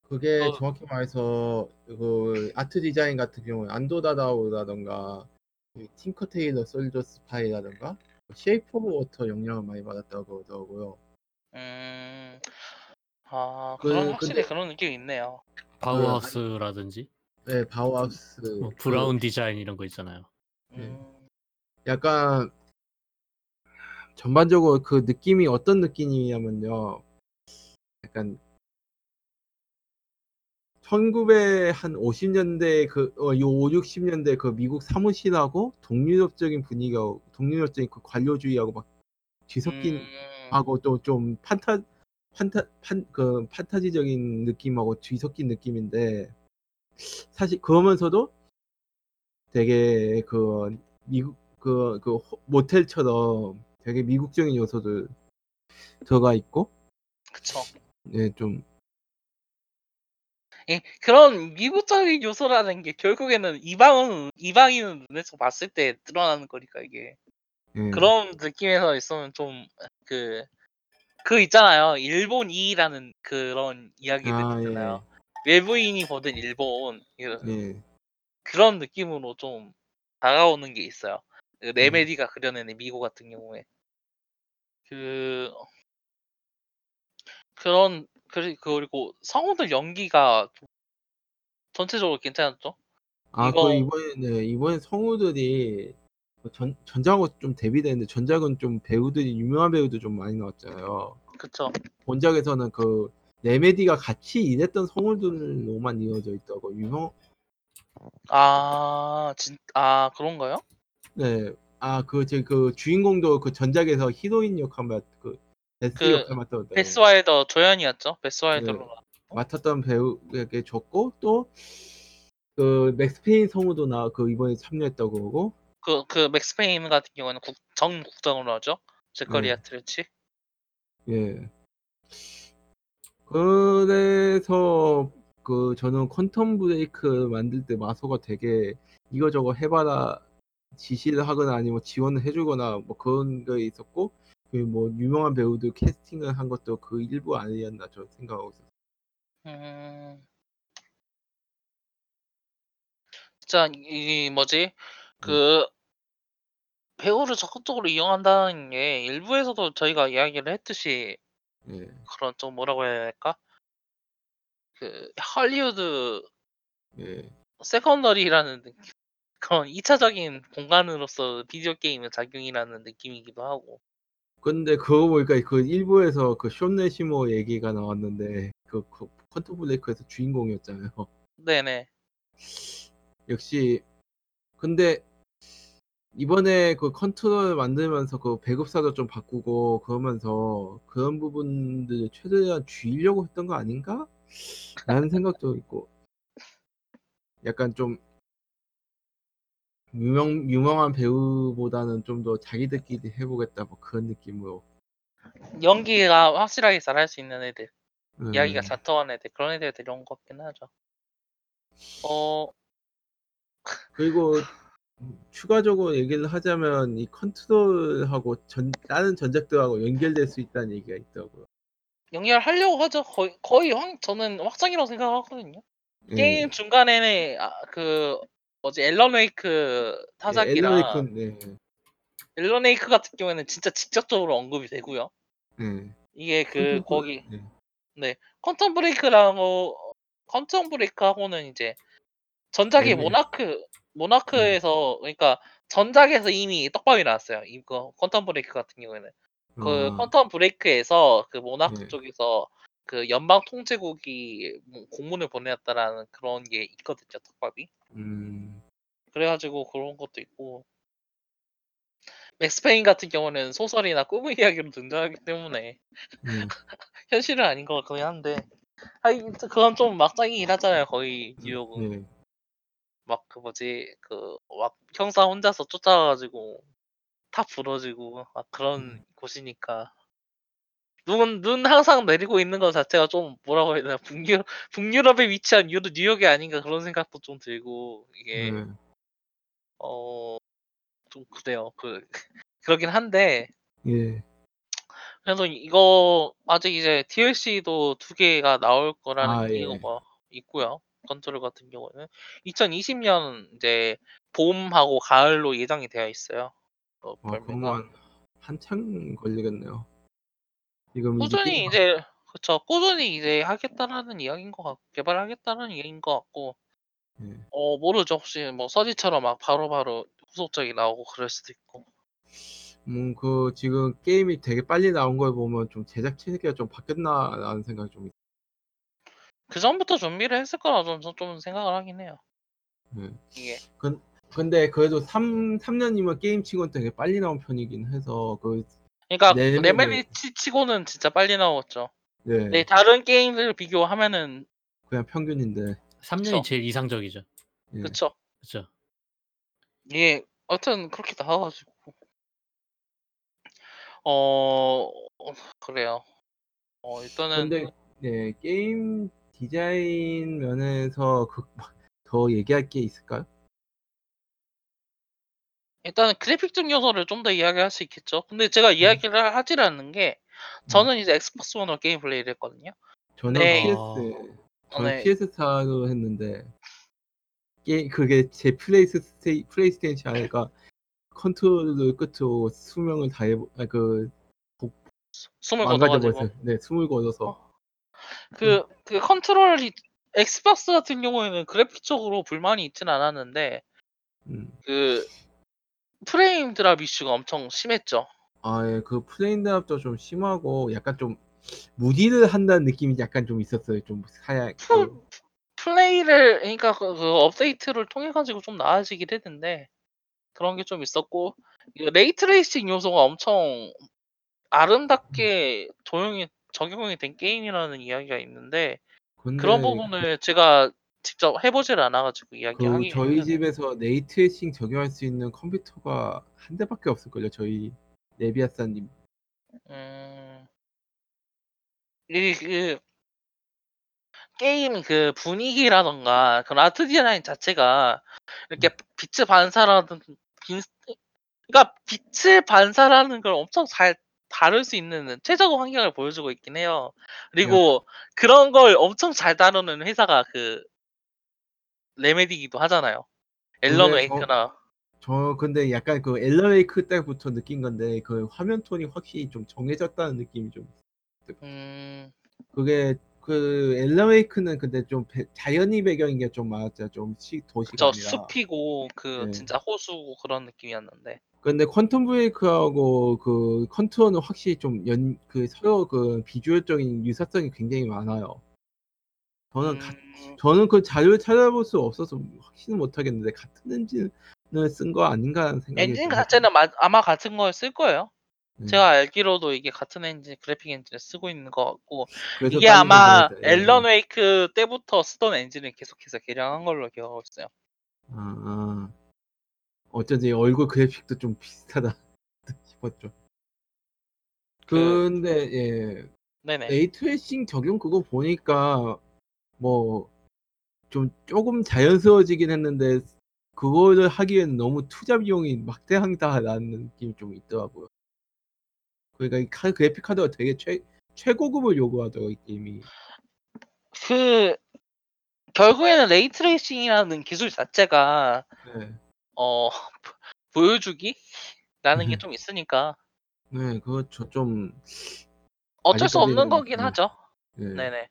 그게 어. 정확히 말해서 그 아트 디자인 같은 경우에 안도다다오라던가 그 팅커 테일러 솔저 스파이라던가 쉐이프 오브 워터 영향을 많이 받았다고 하더라고요. 음, 아 그- 그런 확실히 근데- 그런 느낌이 있네요. 바우하우스라든지 네, 바우하우스. 뭐그 브라운 디자인 이런 거 있잖아요. 네. 음, 약간 전반적으로 그 느낌이 어떤 느낌이냐면요. 약간 1900한 50년대 그 어, 요 5, 60년대 그 미국 사무실하고 독립적인 분위기가 독립적인 그 관료주의하고 막 뒤섞인 음, 하고 또좀 판타 판타 판 그 판타지적인 느낌하고 뒤섞인 느낌인데 사실 그러면서도 되게 그 미국 그 그 모텔처럼 되게 미국적인 요소들 들어가 있고. 그쵸. 예 좀. 예, 그런 미국적인 요소라는 게 결국에는 이방은 이방인은 눈에서 봤을 때 드러나는 거니까 이게. 예, 그런 느낌에서 있으면 좀 그그 있잖아요. 일본이라는 그런 이야기들 아, 있잖아요. 외부인이 보던 일본 그- 예, 그런 느낌으로 좀 다가오는 게 있어요. 그 레메디가 그려내는 미고 같은 경우에 그 그런 그리- 그리고 성우들 연기가 좀 전체적으로 괜찮았죠? 아, 이거- 그 이번에 네, 이번에 성우들이 그전 전작하고 좀 대비되는데 전작은 좀 배우들이 유명한 배우들 좀 많이 나왔잖아요. 그쵸? 본작에서는 그 레메디가 같이 일했던 성우들로만 이어져 있다고 유명 아, 진, 아 그런가요? 네. 아, 그, 제, 그, 주인공도 그 전작에서 히로인 역할 맡, 그, 베스 그 역할 맡았던, 베스 와일더 조연이었죠? 베스 와일더로 네. 맡았던 배우에게 줬고, 또, 그, 맥스페인 성우도 나, 그, 이번에 참여했다고 그러고, 그, 그 맥스페인 같은 경우에는 국, 전 국정으로 하죠. 제커리아 네. 트레치. 예. 그래서, 그, 저는 퀀텀 브레이크 만들 때 마소가 되게 이거저거 해봐라 지시를 하거나 아니면 지원을 해주거나 뭐 그런 게 있었고, 그 뭐, 유명한 배우들 캐스팅을 한 것도 그 일부 아니었나 저 생각하고 있었어요. 음. 진짜 이 뭐지? 그 배우를 적극적으로 이용한다는 게 일부에서도 저희가 이야기를 했듯이 예. 그런 좀 뭐라고 해야 될까? 그 할리우드 예. secondary라는 느낌. 그런 2차적인 공간으로서 비디오 게임의 작용이라는 느낌이기도 하고. 근데 그거 보니까 그 일부에서 그 숀 애쉬모어 얘기가 나왔는데 그, 그 퀀텀 브레이크에서 주인공이었잖아요. 네네. 역시 근데 이번에 그 컨트롤 만들면서 그 배급사도 좀 바꾸고 그러면서 그런 부분들 최대한 줄이려고 했던 거 아닌가? 라는 생각도 있고 약간 좀 유명 유명한 배우보다는 좀 더 자기들끼리 해보겠다 뭐 그런 느낌으로 연기가 확실하게 잘할 수 있는 애들. 이야기가 음, 잘 통하는 애들. 그런 애들 데려온 것 같긴 하죠. 어, 그리고 추가적으로 얘기를 하자면 이 컨트롤하고 전, 다른 전작들하고 연결될 수 있다는 얘기가 있더라고요. 연결하려고 하죠. 거의, 거의 확, 저는 확정이라고 생각하거든요. 예. 게임 중간에는 아, 그 뭐지 앨런 웨이크 타작이랑 예, 앨런 웨이크는, 앨런 웨이크 같은 경우에는 진짜 직접적으로 언급이 되고요. 예, 예. 이게 그 거기 예. 퀀텀 브레이크라고 퀀텀 브레이크하고는 이제 전작의 네. 모나크 모나크에서 그러니까 전작에서 이미 떡밥이 나왔어요. 이거 퀀텀 브레이크 같은 경우에는 그 아, 퀀텀 브레이크에서 그 모나크 네. 쪽에서 그 연방 통제국이 뭐 공문을 보내었다라는 그런 게 있거든요. 떡밥이. 음, 그래가지고 그런 것도 있고 맥스페인 같은 경우는 소설이나 꿈의 이야기로 등장하기 때문에 예, [laughs] 현실은 아닌 것 같긴 한데 아니 그건 좀 막장이긴 하잖아요 거의 뉴욕은 예. 막그 뭐지 그 막 형사 혼자서 쫓아가가지고 다 부러지고 막 그런 음. 곳이니까 눈, 눈 항상 내리고 있는 것 자체가 좀 뭐라고 해야 되나 북유, 북유럽에 위치한 유, 뉴욕이 아닌가 그런 생각도 좀 들고 이게 예. 어좀 그래요 그 [laughs] 그러긴 한데 예. 그래서 이거 아직 이제 DLC도 두 개가 나올 거라는 아, 예. 얘기가 있고요. 컨트롤 같은 경우는 2020년 이제 봄하고 가을로 예정이 되어 있어요. 어, 어, 그러면 한참 걸리겠네요. 지금 이제 꾸준히 게임- 이제 그쵸 꾸준히 이제 하겠다라는 이야기인 것 같고 개발하겠다는 이야기인 것 같고 예. 어 모르죠 혹시 뭐 서지처럼 막 바로바로 후속작이 나오고 그럴 수도 있고 음, 그 지금 게임이 되게 빨리 나온 걸 보면 좀 제작 체계가 좀 바뀌었나라는 생각이 좀그 전부터 준비를 했을 거라 좀, 좀 생각을 하긴 해요. 예. 이게 근 데 그래도 3, 3년이면 게임 치고는 되게 빨리 나온 편이긴 해서 그 그러니까 네, 네, 레벨이 치- 치고는 진짜 빨리 나왔죠. 네, 네, 다른 게임들 비교하면은 그냥 평균인데 3년이 그쵸. 제일 이상적이죠. 예. 그쵸. 그렇죠. 예, 하여튼 그렇게 나와가지고 어 어, 그래요. 어 일단은 근데 네, 게임 디자인 면에서 그, 더 얘기할 게 있을까요? 일단은 그래픽적 요소를 좀 더 이야기할 수 있겠죠. 근데 음. 제가 이야기를 하질 않는 게 저는 이제 엑스박스 원으로 게임 플레이를 했거든요. 저는 네. PS 어. 저는 네. PS4로 했는데 게 그게 제 플레이스테 플레이스테이션 하니까 컨트롤을 끝으로 수명을 다해 그 숨을 망가져 걷어가지고 버렸어요. 네, 숨을 거둬서. 그, 그 컨트롤이 엑스박스 같은 경우에는 그래픽적으로 불만이 있진 않았는데 음. 그 frame drop 이슈가 엄청 심했죠. 아, 예, 그 frame drop도 좀 심하고 약간 좀 무리를 한다는 느낌이 약간 좀 있었어요. 좀 사야 그, 플레이를 그러니까 그, 그 업데이트를 통해 가지고 좀 나아지긴 했는데 그런 게 좀 있었고 이 ray tracing 요소가 엄청 아름답게 조용히 적용이 된 게임이라는 이야기가 있는데 근데 그런 부분을 제가 직접 해보질 않아가지고 그 이야기하기 저희 집에서 ray tracing 적용할 수 있는 컴퓨터가 한 대밖에 없을걸요. 저희 네비아사님. 음, 이, 그, 게임 그 분위기라던가 그런 아트 디자인 자체가 이렇게 빛의 반사라든 빈, 그러니까 빛의 반사라는 걸 엄청 잘 다룰 수 있는 최적의 환경을 보여주고 있긴 해요. 그리고 그런 걸 엄청 잘 다루는 회사가 그 레메디기도 하잖아요. 앨런 근데 저- 웨이크나 저 근데 약간 그 엘러웨이크 때부터 느낀 건데 그 화면 톤이 확실히 좀 정해졌다는 느낌이 좀 음, 그게 그 엘러웨이크는 근데 좀 배- 자연이 배경인 게 좀 많았죠. 좀 시, 도시가 저 아니라. 숲이고 그 네. 진짜 호수고 그런 느낌이었는데 근데 퀀텀 브레이크하고 그 컨트롤은 확실히 좀 연 그 서로 그 비주얼적인 유사성이 굉장히 많아요. 저는 가- 음, 저는 그 자료를 찾아볼 수 없어서 확신은 못 하겠는데 같은 엔진을 쓴 거 아닌가라는 생각이 엔진 좀 자체는 마- 아마 같은 걸 쓸 거예요. 네. 제가 알기로도 이게 같은 엔진 그래픽 엔진을 쓰고 있는 것 같고 그래서 이게 다른 아마. 예. Alan Wake 때부터 쓰던 엔진을 계속해서 개량한 걸로 기억하고 있어요. 아, 아. 어쩐지 얼굴 그래픽도 좀 비슷하다 [laughs] 싶었죠. 그- 근데 예 네네. ray tracing 적용 그거 보니까 뭐 좀 조금 자연스러워지긴 했는데 그거를 하기에는 너무 투자 비용이 막대하다라는 느낌이 좀 있더라고요. 그러니까 이 카, 그래픽 카드가 되게 최 최고급을 요구하더라고 이 게임이. 그 결국에는 ray tracing이라는 기술 자체가 네, 어 [laughs] 보여주기라는 게 좀 있으니까 네, 그거 저좀 어쩔 수 없는 거긴 네. 하죠. 네. 네네.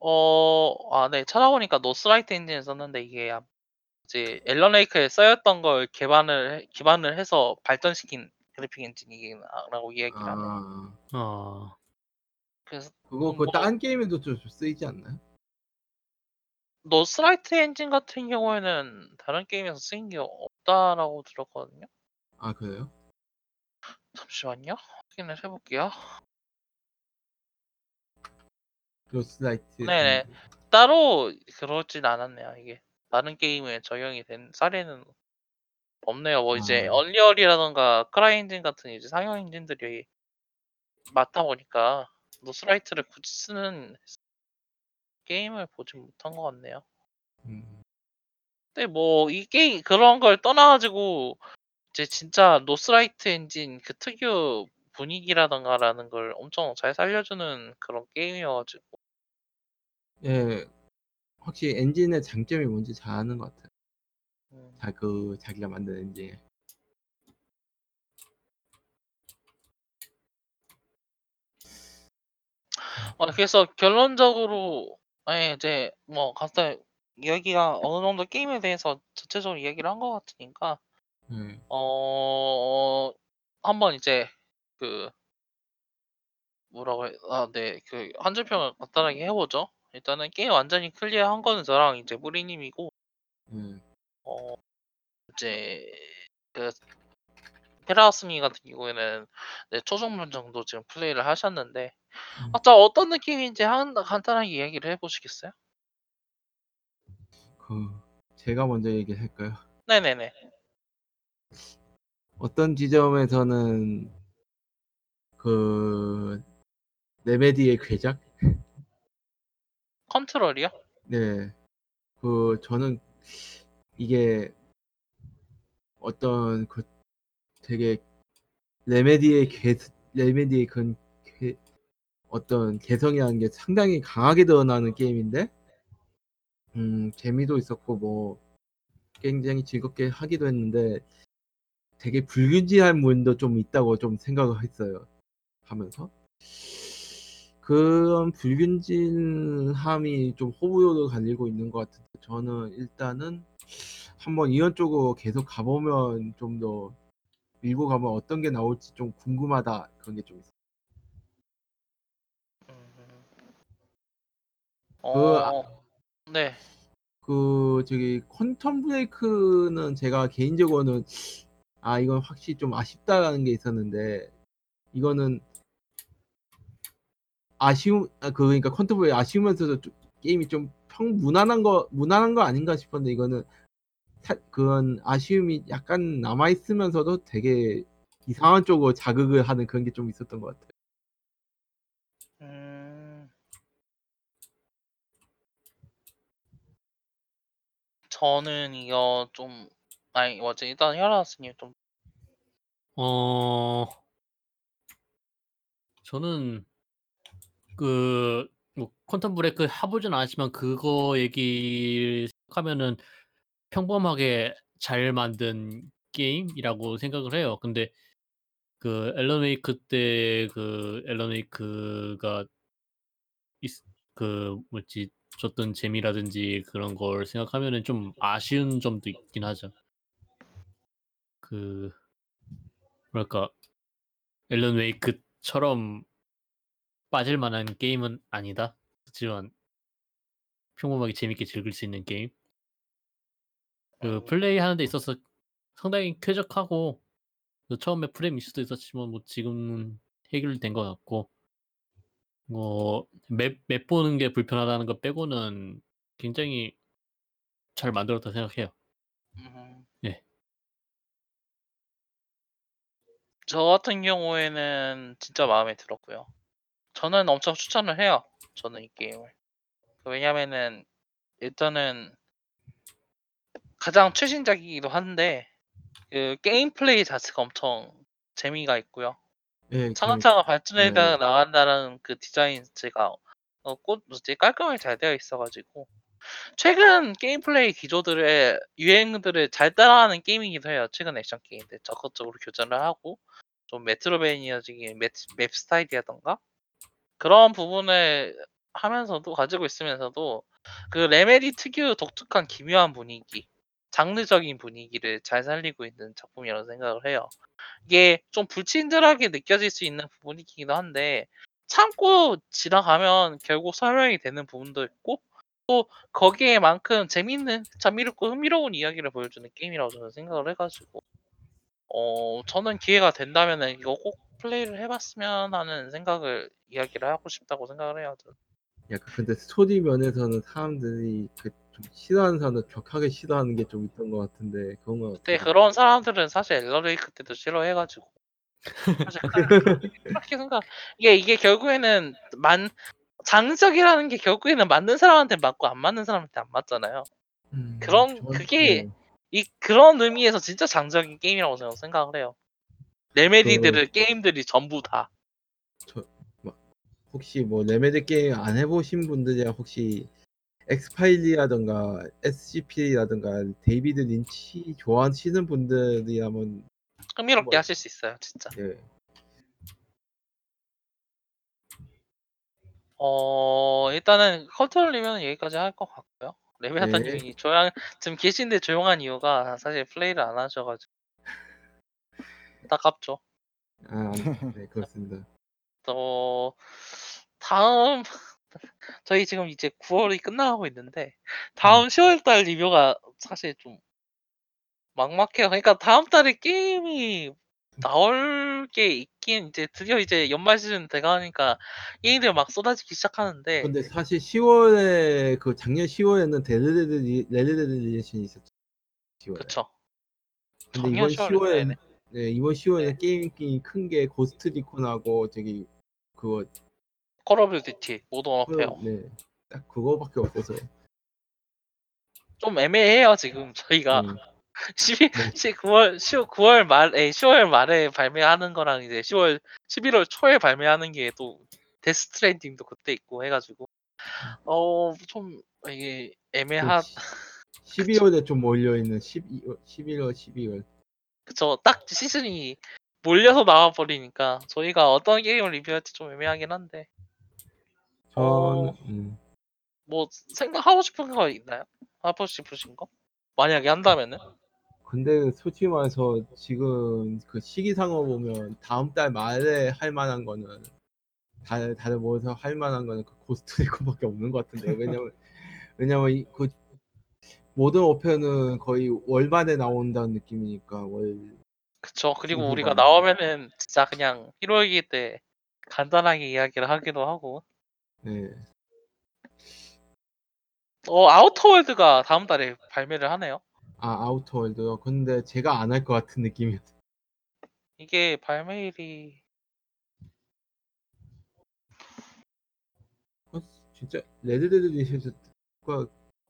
어, 아, 네. 찾아보니까 Northlight 엔진을 썼는데 이게 아- 이제 Alan Wake에 쓰였던 걸 기반을 해- 기반을 해서 발전시킨 그래픽 엔진이라고 이야기를 하네. 아, 어. 그래서 그거 그 뭐- 다른 게임에도 좀 쓰이지 않나요? Northlight 엔진 같은 경우에는 다른 게임에서 쓰인 게 없다라고 들었거든요. 아 그래요? 잠시만요. 확인을 해 볼게요. Northlight. 네네. 따로 그러진 않았네요. 이게 다른 게임에 적용이 된 사례는 없네요. 뭐 이제 아. Unreal이라던가 CryEngine 같은 이제 상용 엔진들이 많다 보니까 Northlight를 굳이 쓰는 게임을 보진 못한 것 같네요. 음. 근데 뭐 이 게임 그런 걸 떠나가지고 이제 진짜 Northlight 엔진 그 특유 분위기라던가라는 걸 엄청 잘 살려주는 그런 게임이어 가지고 예, 확실히 엔진의 장점이 뭔지 잘 아는 것 같아요. 음, 자, 그 자기가 만든 엔진. 어, 그래서 결론적으로 예, 이제 뭐 각자 이야기가 어느 정도 게임에 대해서 전체적으로 이야기를 한 것 같으니까 예. 어 한번 이제 그 뭐라고 해, 아, 네, 그 한 줄평을 간단하게 해보죠. 일단은 게임 완전히 클리어한 거는 저랑 이제 무리님이고 예. 어 이제 그 페라스미 같은 경우에는 네, 초중반 정도 지금 플레이를 하셨는데 음. 각자 어떤 느낌인지 한 간단하게 이야기를 해보시겠어요? 그 제가 먼저 얘기할까요? 네네네. 어떤 지점에서는 그 레메디의 궤작? 컨트롤이요? 네. 그 저는 이게 어떤 그 되게 레메디의 개 레메디의 그 개, 어떤 개성이라는 게 상당히 강하게 드러나는 게임인데 음, 재미도 있었고 뭐 굉장히 즐겁게 하기도 했는데 되게 불균질한 면도 좀 있다고 좀 생각을 했어요. 하면서 그런 불균질함이 좀 호불호를 갈리고 있는 것 같은데 저는 일단은 한번 이런 쪽으로 계속 가보면 좀 더 밀고 가면 어떤 게 나올지 좀 궁금하다 그런 게 좀 있어요. 음. 그 아- 어, 네. 그 저기 퀀텀 브레이크는 제가 개인적으로는 아 이건 확실히 좀 아쉽다라는 게 있었는데 이거는 아쉬움 아, 그 그러니까 브레이크 아쉬우면서도 좀 게임이 좀 평 무난한 거 무난한 거 아닌가 싶었는데 이거는 사, 그런 아쉬움이 약간 남아 있으면서도 되게 이상한 쪽으로 자극을 하는 그런 게 좀 있었던 것 같아요. 음. 저는 이거 좀 아니 어제 일단 혈압스님 좀 어 저는 그 뭐 퀀텀 브레이크 해보진 않았지만 그거 얘기 생각하면은 평범하게 잘 만든 게임이라고 생각을 해요. 근데 그 앨런 웨이크 때 그 앨런 웨이크가 있, 그 뭐지 줬던 재미라든지 그런 걸 생각하면은 좀 아쉬운 점도 있긴 하죠. 그 뭐랄까 앨런 웨이크처럼 빠질 만한 게임은 아니다. 하지만 평범하게 재밌게 즐길 수 있는 게임. 그 플레이 하는 데 있어서 상당히 쾌적하고 그 처음에 프레임 이슈도 있었지만 뭐 지금은 해결된 것 같고 뭐맵 맵 보는 게 불편하다는 거 빼고는 굉장히 잘 만들었다 생각해요. 음. 예. 저 같은 경우에는 진짜 마음에 들었고요. 저는 엄청 추천을 해요. 저는 이 게임을. 왜냐면은 일단은 가장 최신작이기도 한데 그 게임 플레이 자체가 엄청 재미가 있고요. 예, 차근차근 발전해 네. 나간다는 그 디자인 자체가 어, 꽃 뭐지 깔끔하게 잘 되어 있어가지고 최근 게임 플레이 기조들의 유행들을 잘 따라하는 게임이기도 해요. 최근 액션 게임들 적극적으로 교전을 하고 좀 Metroidvania적인 맵, 맵 스타일이라던가 그런 부분을 하면서도 가지고 있으면서도 그 Remedy 특유 독특한 기묘한 분위기, 장르적인 분위기를 잘 살리고 있는 작품이라고 생각을 해요. 이게 좀 불친절하게 느껴질 수 있는 부분이기도 한데 참고 지나가면 결국 설명이 되는 부분도 있고 또 거기에만큼 재밌는 재미있고 흥미로운 이야기를 보여주는 게임이라고 저는 생각을 해가지고 어 저는 기회가 된다면은 이거 꼭 플레이를 해봤으면 하는 생각을 이야기를 하고 싶다고 생각을 해요. 저는. 약간 근데 스토리 면에서는 사람들이 그 좀 싫어하는 사람들 격하게 싫어하는 게 좀 있던 것 같은데 그런 거 근데 그런 사람들은 사실 엘러레이크 때도 싫어해가지고 사실 [laughs] 그렇게, 생각 이게 이게 결국에는 만 장르적이라는 게 결국에는 맞는 사람한테 맞고 안 맞는 사람한테 안 맞잖아요. 음, 그런- 그게 네. 이 그런 의미에서 진짜 장르적인 게임이라고 저는 생각을 해요. Remedy들의 게임들이 전부 다. 혹시 뭐 Remedy 게임 안 해보신 분들이야 혹시 X-File이라던가 SCP라던가 데이비드 린치 좋아하시는 분들이라면 흥미롭게 뭐- 하실 수 있어요, 진짜. 예, 어 일단은 컨트롤 리뷰는 여기까지 할 것 같고요. 레미아타님이 조용 지금 계신데 조용한 이유가 사실 플레이를 안 하셔가지고 안타깝죠. 아, 네 그렇습니다. 또 다음 [laughs] 저희 지금 이제 9월이 끝나가고 있는데 다음 10월 달 리뷰가 사실 좀 막막해요. 그러니까 다음 달에 게임이 나올 게 있긴 이제 드디어 이제 연말 시즌 돼가니까 게임들 막 쏟아지기 시작하는데 근데 사실 10월에 그 작년 10월에는 데드데드 레드데드 리젠션이 있었죠. 10월에. 그쵸. 근데 작년 이번 10월에 10월에 네, 이번 10월에 네. 게임이 큰 게 Ghost Recon하고 저기 그거 Call of Duty Modern Warfare 네, 딱 그거밖에 없어서. 좀 애매해요 지금 저희가 음, [laughs] 12, 네. 9월 10, 9월 말에 10월 말에 발매하는 거랑 이제 10월 11월 초에 발매하는 게 또 데스트랜딩도 그때 있고 해가지고 어 좀 이게 애매한 12월에 좀 몰려 있는 12월, 11월, 12월. 그쵸 딱 시즌이 몰려서 나와 버리니까 저희가 어떤 게임을 리뷰할지 좀 애매하긴 한데 전 어. 음. 뭐 생각하고 싶은 거 있나요? 하고 싶으신 거? 만약에 한다면은 근데 솔직히 말해서 지금 그 시기상으로 보면 다음 달 말에 할 만한 거는 다들 다들 모여서 할 만한 거는 그 고스트 리콘밖에 없는 것 같은데 왜냐면 [laughs] 왜냐면 이, 그 모든 오편은 거의 월 만에 나온다는 느낌이니까 월 그쵸 그리고 음, 우리가. 나오면은 진짜 그냥 1월기 때 간단하게 이야기를 하기도 하고 네. 어 아우터월드가 다음 달에 발매를 하네요 아 아우터월드요. 근데 제가 안 할 것 같은 느낌이었어. [laughs] 이게 발매일이 어, 진짜 레드데드 리셋가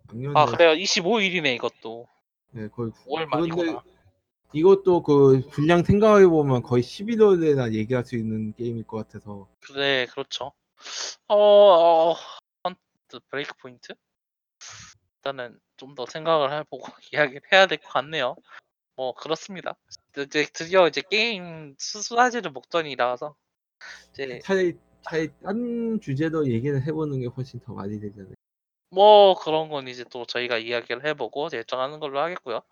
작년에 아 그래요? 25일이네 이것도. 네, 거의 5월 그런데 말이구나. 이것도 그 분량 생각해 보면 거의 11월에나 얘기할 수 있는 게임일 것 같아서. 네 그렇죠. 어, 어 헌트 브레이크 포인트? 일단은 좀 더 생각을 해보고 [laughs] 이야기를 해야 될 것 같네요. 뭐 그렇습니다. 이제 드디어 이제 게임 수수화제를 목전이라서 이제 차라리 차라리 딴 주제로 얘기를 해보는 게 훨씬 더 많이 되잖아요. 뭐 그런 건 이제 또 저희가 이야기를 해보고 결정하는 걸로 하겠고요.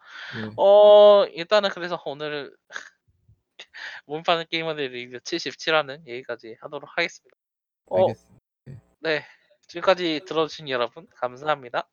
네. 어 일단은 그래서 오늘 [laughs] 몸파는 게이머들 리뷰 77화는 여기까지 하도록 하겠습니다. 어, 알겠습니다. 네 지금까지 들어주신 여러분 감사합니다.